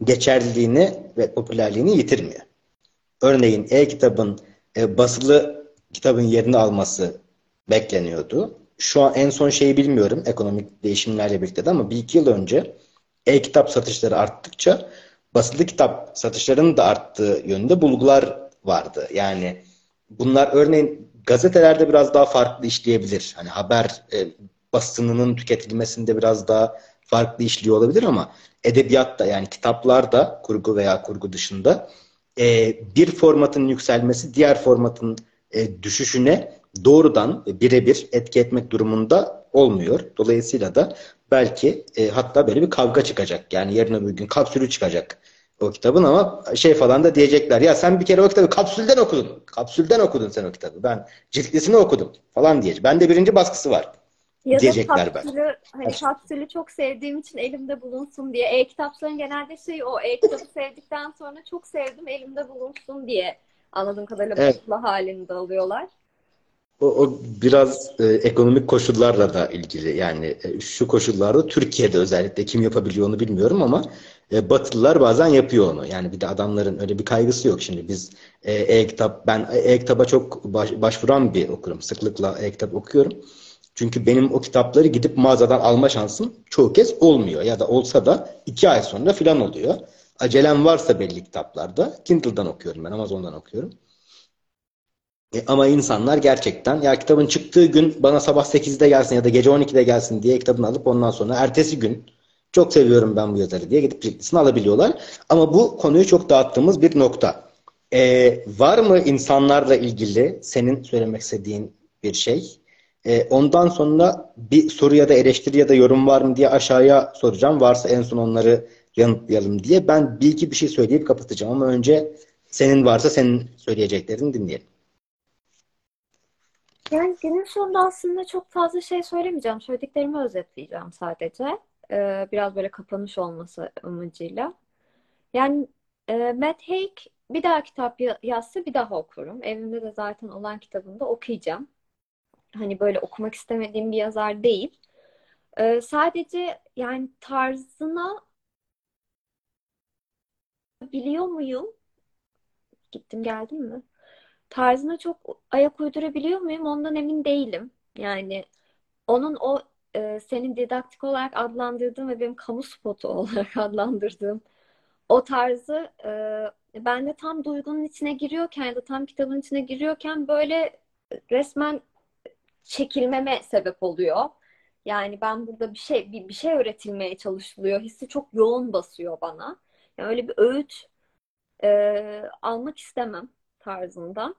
geçerliliğini ve popülerliğini yitirmiyor. Örneğin e-kitabın e, basılı kitabın yerini alması bekleniyordu. Şu an en son şeyi bilmiyorum ekonomik değişimlerle birlikte de ama bir iki yıl önce e-kitap satışları arttıkça basılı kitap satışlarının da arttığı yönünde bulgular vardı. Yani bunlar örneğin gazetelerde biraz daha farklı işleyebilir. Hani haber e, basınının tüketilmesinde biraz daha farklı işliyor olabilir ama edebiyatta yani kitaplarda kurgu veya kurgu dışında e, bir formatın yükselmesi diğer formatın e, düşüşüne doğrudan birebir etki etmek durumunda olmuyor. Dolayısıyla da belki e, hatta böyle bir kavga çıkacak. Yani yarın öbür gün kapsülü çıkacak o kitabın ama şey falan da diyecekler. Ya sen bir kere o kitabı kapsülden okudun. Kapsülden okudun sen o kitabı. Ben ciltlisini okudum falan diyecek. Bende birinci baskısı var. Ya da diyecekler kapsülü, hani kapsülü çok sevdiğim için elimde bulunsun diye. E-kitapların genelde şey o e-kitabı sevdikten sonra çok sevdim elimde bulunsun diye anladığım kadarıyla Evet. basılı halinde alıyorlar. O, o biraz e, ekonomik koşullarla da ilgili. Yani e, şu koşullarda Türkiye'de özellikle kim yapabiliyor onu bilmiyorum ama e, Batılılar bazen yapıyor onu. Yani bir de adamların öyle bir kaygısı yok. Şimdi biz e, e-kitap ben e-kitaba çok baş- başvuran bir okurum. Sıklıkla e-kitap okuyorum. Çünkü benim o kitapları gidip mağazadan alma şansım çoğu kez olmuyor. Ya da olsa da iki ay sonra falan oluyor. Acelem varsa belli kitaplarda Kindle'dan okuyorum ben, Amazon'dan okuyorum. E, ama insanlar gerçekten ya kitabın çıktığı gün bana sabah 8'de gelsin ya da gece 12'de gelsin diye kitabını alıp ondan sonra ertesi gün çok seviyorum ben bu yazarı diye gidip ciltlisini alabiliyorlar. Ama bu konuyu çok dağıttığımız bir nokta. E, var mı insanlarla ilgili senin söylemek istediğin bir şey? E, ondan sonra bir soru ya da eleştiri ya da yorum var mı diye aşağıya soracağım. Varsa en son onları yanıtlayalım diye. Ben bir iki bir şey söyleyip kapatacağım ama önce senin varsa senin söyleyeceklerini dinleyelim. Yani günün sonunda aslında çok fazla şey söylemeyeceğim. Söylediklerimi özetleyeceğim sadece. Ee, biraz böyle kapanış olması amacıyla. Yani e, Matt Haig bir daha kitap ya- yazsa bir daha okurum. Evimde de zaten olan kitabını da okuyacağım. Hani böyle okumak istemediğim bir yazar değil. Ee, sadece yani tarzına biliyor muyum? Gittim geldim mi? Tarzına çok ayak uydurabiliyor muyum? Ondan emin değilim. Yani onun o e, senin didaktik olarak adlandırdığın ve benim kamu spotu [laughs] olarak adlandırdığım o tarzı e, ben de tam duygunun içine giriyorken ya da tam kitabın içine giriyorken böyle resmen çekilmeme sebep oluyor. Yani ben burada bir şey bir, bir şey öğretilmeye çalışılıyor. Hissi çok yoğun basıyor bana. Yani öyle bir öğüt e, almak istemem tarzında.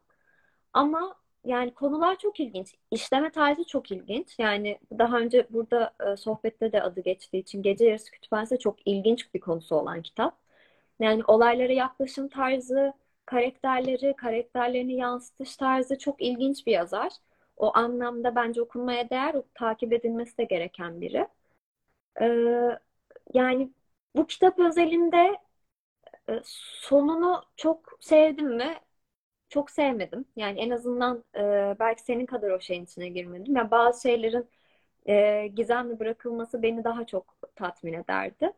Ama yani konular çok ilginç. İşleme tarzı çok ilginç. Yani daha önce burada e, sohbette de adı geçtiği için Gece Yarısı Kütüphanesi çok ilginç bir konusu olan kitap. Yani olaylara yaklaşım tarzı, karakterleri, karakterlerini yansıtış tarzı çok ilginç bir yazar. O anlamda bence okunmaya değer, takip edilmesi de gereken biri. Ee, yani bu kitap özelinde e, sonunu çok sevdim mi? Çok sevmedim. Yani en azından e, belki senin kadar o şeyin içine girmedim. Ya bazı şeylerin e, gizemli bırakılması beni daha çok tatmin ederdi.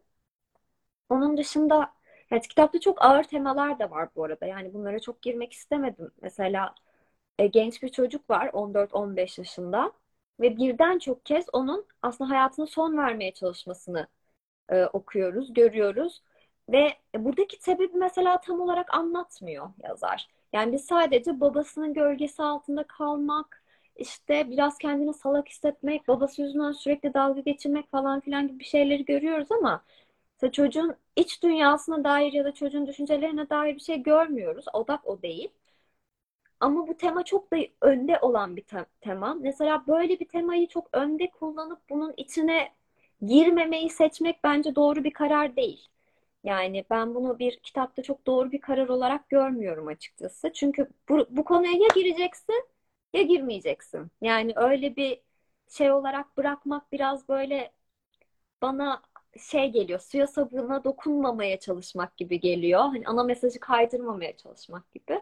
Onun dışında evet, kitapta çok ağır temalar da var bu arada. Yani bunlara çok girmek istemedim. Mesela e, genç bir çocuk var 14-15 yaşında ve birden çok kez onun aslında hayatına son vermeye çalışmasını e, okuyoruz, görüyoruz. Ve buradaki sebebi mesela tam olarak anlatmıyor yazar. Yani biz sadece babasının gölgesi altında kalmak, işte biraz kendini salak hissetmek, babası yüzünden sürekli dalga geçirmek falan filan gibi bir şeyleri görüyoruz ama çocuğun iç dünyasına dair ya da çocuğun düşüncelerine dair bir şey görmüyoruz. Odak o değil. Ama bu tema çok da önde olan bir tema. Mesela böyle bir temayı çok önde kullanıp bunun içine girmemeyi seçmek bence doğru bir karar değil. Yani ben bunu bir kitapta çok doğru bir karar olarak görmüyorum açıkçası. Çünkü bu, bu konuya ya gireceksin ya girmeyeceksin. Yani öyle bir şey olarak bırakmak biraz böyle bana şey geliyor, suya sabuna dokunmamaya çalışmak gibi geliyor. Hani ana mesajı kaydırmamaya çalışmak gibi.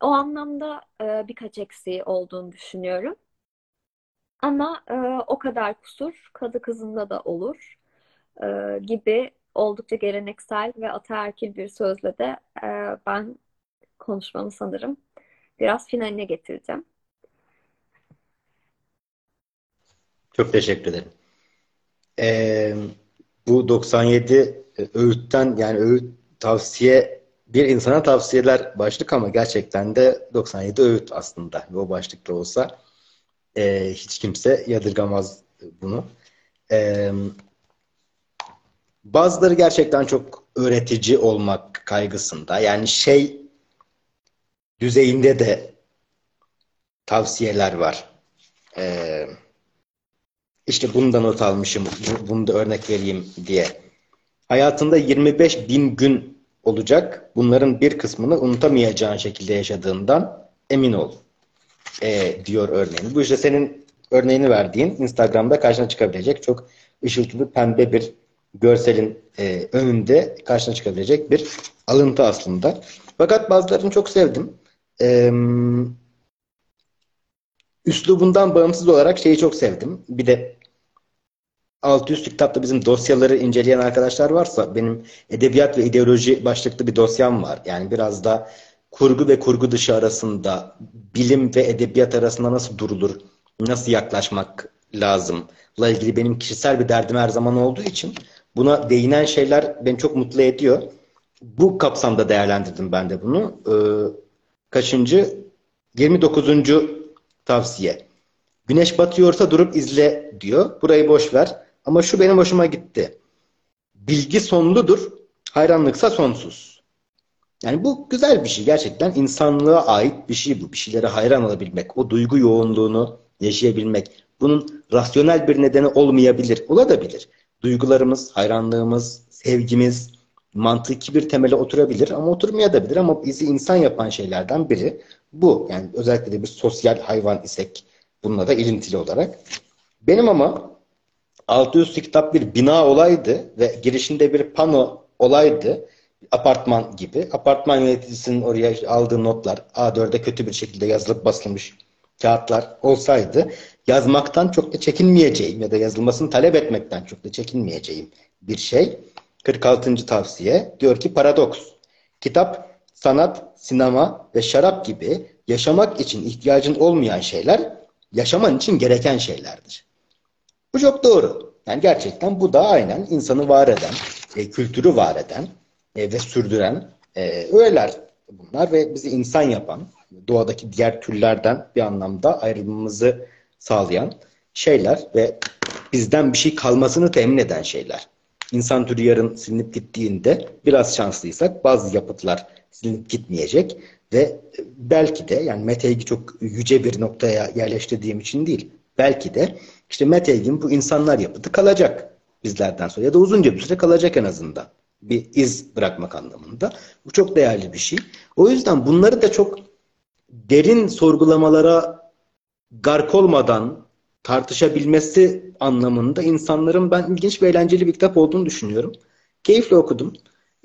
O anlamda e, birkaç eksiği olduğunu düşünüyorum. Ama e, o kadar kusur kadı kızında da olur e, gibi oldukça geleneksel ve ataerkil bir sözle de e, ben konuşmamı sanırım biraz finaline getireceğim. Çok teşekkür ederim. Ee, bu 97 öğütten yani öğüt tavsiye bir insana tavsiyeler başlık ama gerçekten de 97 öğüt aslında. O başlıkta olsa e, hiç kimse yadırgamaz bunu. E, bazıları gerçekten çok öğretici olmak kaygısında. Yani şey düzeyinde de tavsiyeler var. E, işte bunu da not almışım, bunu da örnek vereyim diye. Hayatında 25 bin gün olacak. Bunların bir kısmını unutamayacağın şekilde yaşadığından emin ol e, diyor örneğin. Bu işte senin örneğini verdiğin Instagram'da karşına çıkabilecek çok ışıltılı pembe bir görselin e, önünde karşına çıkabilecek bir alıntı aslında. Fakat bazılarını çok sevdim. E, üslubundan bağımsız olarak şeyi çok sevdim. Bir de alt üst kitapta bizim dosyaları inceleyen arkadaşlar varsa benim edebiyat ve ideoloji başlıklı bir dosyam var. Yani biraz da kurgu ve kurgu dışı arasında bilim ve edebiyat arasında nasıl durulur, nasıl yaklaşmak lazımla ilgili benim kişisel bir derdim her zaman olduğu için buna değinen şeyler beni çok mutlu ediyor. Bu kapsamda değerlendirdim ben de bunu. Ee, kaçıncı? 29. tavsiye. Güneş batıyorsa durup izle diyor. Burayı boş ver. Ama şu benim hoşuma gitti. Bilgi sonludur, hayranlıksa sonsuz. Yani bu güzel bir şey gerçekten. insanlığa ait bir şey bu. Bir şeylere hayran olabilmek, o duygu yoğunluğunu yaşayabilmek. Bunun rasyonel bir nedeni olmayabilir, olabilir. Duygularımız, hayranlığımız, sevgimiz mantıki bir temele oturabilir ama oturmayabilir ama bizi insan yapan şeylerden biri bu. Yani özellikle de bir sosyal hayvan isek bununla da ilintili olarak. Benim ama altı üstü kitap bir bina olaydı ve girişinde bir pano olaydı apartman gibi. Apartman yöneticisinin oraya aldığı notlar A4'e kötü bir şekilde yazılıp basılmış kağıtlar olsaydı yazmaktan çok da çekinmeyeceğim ya da yazılmasını talep etmekten çok da çekinmeyeceğim bir şey. 46. tavsiye diyor ki paradoks. Kitap, sanat, sinema ve şarap gibi yaşamak için ihtiyacın olmayan şeyler yaşaman için gereken şeylerdir. Bu çok doğru. Yani gerçekten bu da aynen insanı var eden, e, kültürü var eden e, ve sürdüren e, öğeler bunlar ve bizi insan yapan, doğadaki diğer türlerden bir anlamda ayrılmamızı sağlayan şeyler ve bizden bir şey kalmasını temin eden şeyler. İnsan türü yarın silinip gittiğinde biraz şanslıysak bazı yapıtlar silinip gitmeyecek ve belki de yani Mete çok yüce bir noktaya yerleştirdiğim için değil belki de işte Matt Haig'in bu insanlar yapıtı kalacak bizlerden sonra ya da uzunca bir süre kalacak en azından. Bir iz bırakmak anlamında. Bu çok değerli bir şey. O yüzden bunları da çok derin sorgulamalara gark olmadan tartışabilmesi anlamında insanların ben ilginç ve eğlenceli bir kitap olduğunu düşünüyorum. Keyifle okudum.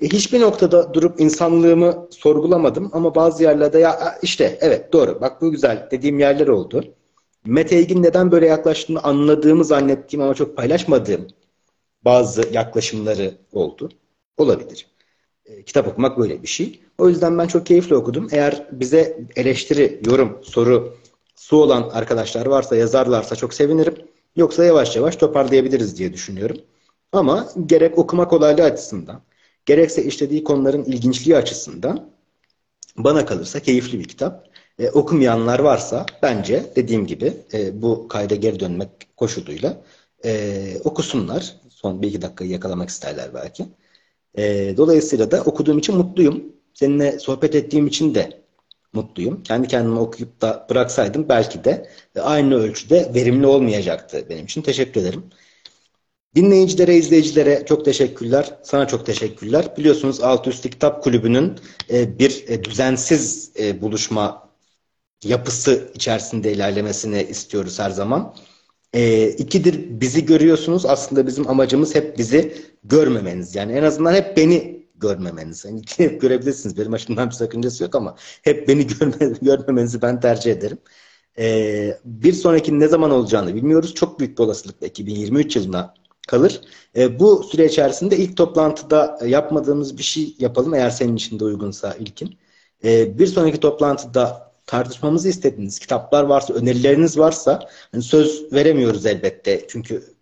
E, hiçbir noktada durup insanlığımı sorgulamadım ama bazı yerlerde ya işte evet doğru bak bu güzel dediğim yerler oldu. Mete Egin neden böyle yaklaştığını anladığımı zannettiğim ama çok paylaşmadığım bazı yaklaşımları oldu. Olabilir. E, kitap okumak böyle bir şey. O yüzden ben çok keyifli okudum. Eğer bize eleştiri, yorum, soru, su olan arkadaşlar varsa yazarlarsa çok sevinirim. Yoksa yavaş yavaş toparlayabiliriz diye düşünüyorum. Ama gerek okuma kolaylığı açısından, gerekse işlediği konuların ilginçliği açısından bana kalırsa keyifli bir kitap. E, okumayanlar varsa bence dediğim gibi e, bu kayda geri dönmek koşuluyla e, okusunlar. Son bir iki dakikayı yakalamak isterler belki. E, dolayısıyla da okuduğum için mutluyum. Seninle sohbet ettiğim için de mutluyum. Kendi kendime okuyup da bıraksaydım belki de e, aynı ölçüde verimli olmayacaktı benim için. Teşekkür ederim. Dinleyicilere, izleyicilere çok teşekkürler. Sana çok teşekkürler. Biliyorsunuz Alt Üstü Kitap Kulübü'nün e, bir e, düzensiz buluşma yapısı içerisinde ilerlemesini istiyoruz her zaman. E, ikidir bizi görüyorsunuz. Aslında bizim amacımız hep bizi görmemeniz. Yani en azından hep beni görmemeniz. Yani hep görebilirsiniz. Benim açımdan bir sakıncası yok ama hep beni [laughs] görme, görmemenizi ben tercih ederim. E, bir sonraki ne zaman olacağını bilmiyoruz. Çok büyük bir olasılıkla 2023 yılına kalır. E, bu süre içerisinde ilk toplantıda yapmadığımız bir şey yapalım eğer senin için de uygunsa ilkin. E, bir sonraki toplantıda tartışmamızı istediğiniz kitaplar varsa, önerileriniz varsa hani söz veremiyoruz elbette. Çünkü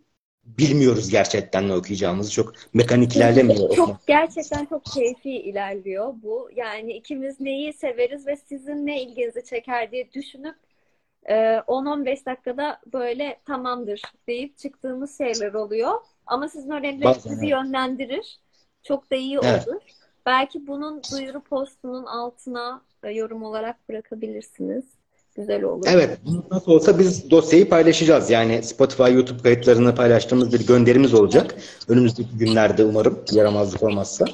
bilmiyoruz gerçekten ne okuyacağımızı. Çok mekanik ilerlemiyor. Çok gerçekten çok keyfi ilerliyor bu. Yani ikimiz neyi severiz ve sizin ne ilginizi çeker diye düşünüp e, 10-15 dakikada böyle tamamdır deyip çıktığımız şeyler oluyor. Ama sizin önerileriniz bizi evet. yönlendirir. Çok da iyi Evet. Belki bunun duyuru postunun altına e, yorum olarak bırakabilirsiniz. Güzel olur. Evet, nasıl olsa biz dosyayı paylaşacağız. Yani Spotify, YouTube kayıtlarını paylaştığımız bir gönderimiz olacak. Önümüzdeki günlerde umarım yaramazlık olmazsa.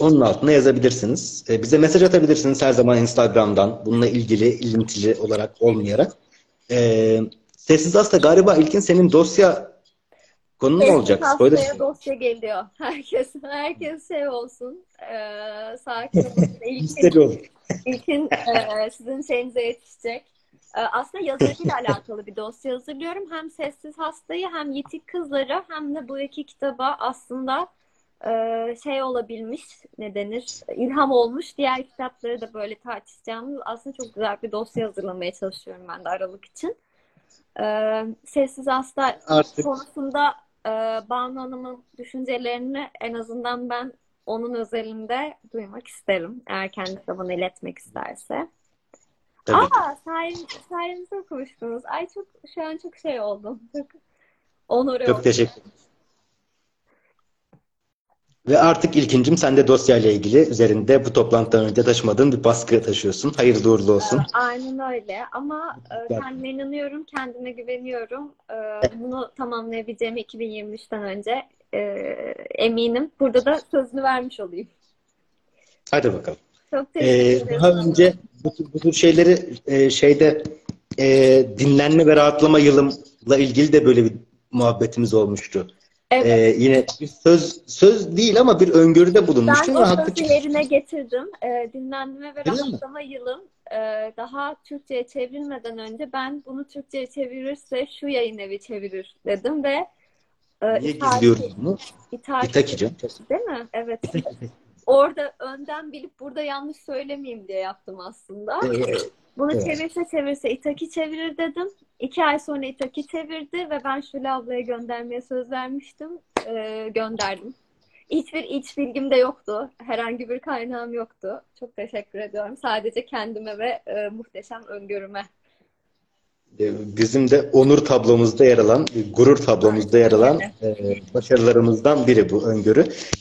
Onun altına yazabilirsiniz. Ee, bize mesaj atabilirsiniz her zaman Instagram'dan. Bununla ilgili, ilintili olarak olmayarak. Ee, Sessiz Hasta galiba ilkin senin dosya konun mu olacak? Sessiz Spoiler. dosya geliyor. [laughs] Herkes herkes şey olsun. E, sakin [laughs] olsun. İlkin olur. İlkin e, sizin şeyinize yetişecek. E, aslında yazarıyla [laughs] alakalı bir dosya hazırlıyorum. Hem Sessiz Hastayı hem Yitik Kızları hem de bu iki kitaba aslında e, şey olabilmiş ne denir ilham olmuş. Diğer kitapları da böyle tartışacağımız aslında çok güzel bir dosya hazırlamaya çalışıyorum ben de Aralık için. E, Sessiz Hasta Artık konusunda e, Banu Hanım'ın düşüncelerini en azından ben onun özelinde duymak isterim. Eğer kendisi de bana iletmek isterse. tabii. Aa, sayem, sayemizde okumuştunuz. Ay çok şu an çok şey oldum. Çok onore Çok oldum. teşekkür ederim. Ve artık ilkincim sen de dosyayla ilgili üzerinde bu toplantıdan önce taşımadığın bir baskı taşıyorsun. Hayırlı uğurlu olsun. Aynen öyle. Ama e, kendime inanıyorum, kendime güveniyorum. E, bunu tamamlayabileceğime 2023'ten önce e, eminim. Burada da sözünü vermiş olayım. Hadi bakalım. Çok teşekkür Ee, ederim. daha önce bu tür, bu tür şeyleri e, şeyde e, dinlenme ve rahatlama yılımla ilgili de böyle bir muhabbetimiz olmuştu. Evet. Ee, yine bir söz söz değil ama bir öngörüde Ben bulunmuştum ve o sözü yerine getirdim. Ee, dinlenme ve rahatlama yılım e, daha Türkçe'ye çevrilmeden önce ben bunu Türkçe'ye çevirirse şu yayın evi çevirir dedim ve e, Niye itaat- gizliyoruz bunu? İtaki canım. değil mi? Evet. Orada önden bilip burada yanlış söylemeyeyim diye yaptım aslında. Ee, Bunu Evet. çevirse çevirse Itaki çevirir dedim. İki ay sonra Itaki çevirdi ve ben Şule ablaya göndermeye söz vermiştim. Ee, gönderdim. Hiçbir iç bilgim de yoktu. Herhangi bir kaynağım yoktu. Çok teşekkür ediyorum. Sadece kendime ve e, muhteşem öngörüme. E, bizim de onur tablomuzda yer alan, gurur tablomuzda yer alan e, başarılarımızdan biri bu öngörü.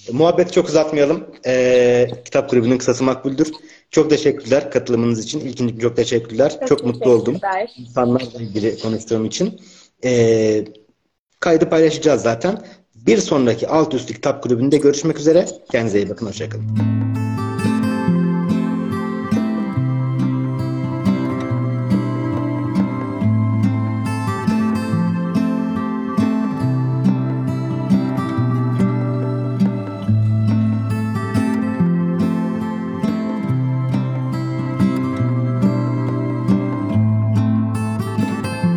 E, muhabbeti çok uzatmayalım. E, Kitap Kulübü'nün kısası makbuldür. Çok teşekkürler katılımınız için. İlkinci çok teşekkürler. Çok, mutlu oldum. insanlarla ilgili konuştuğum için. Kaydı paylaşacağız zaten. Bir sonraki Alt Üstü Kitap Kulübü'nde görüşmek üzere. Kendinize iyi bakın. Hoşçakalın.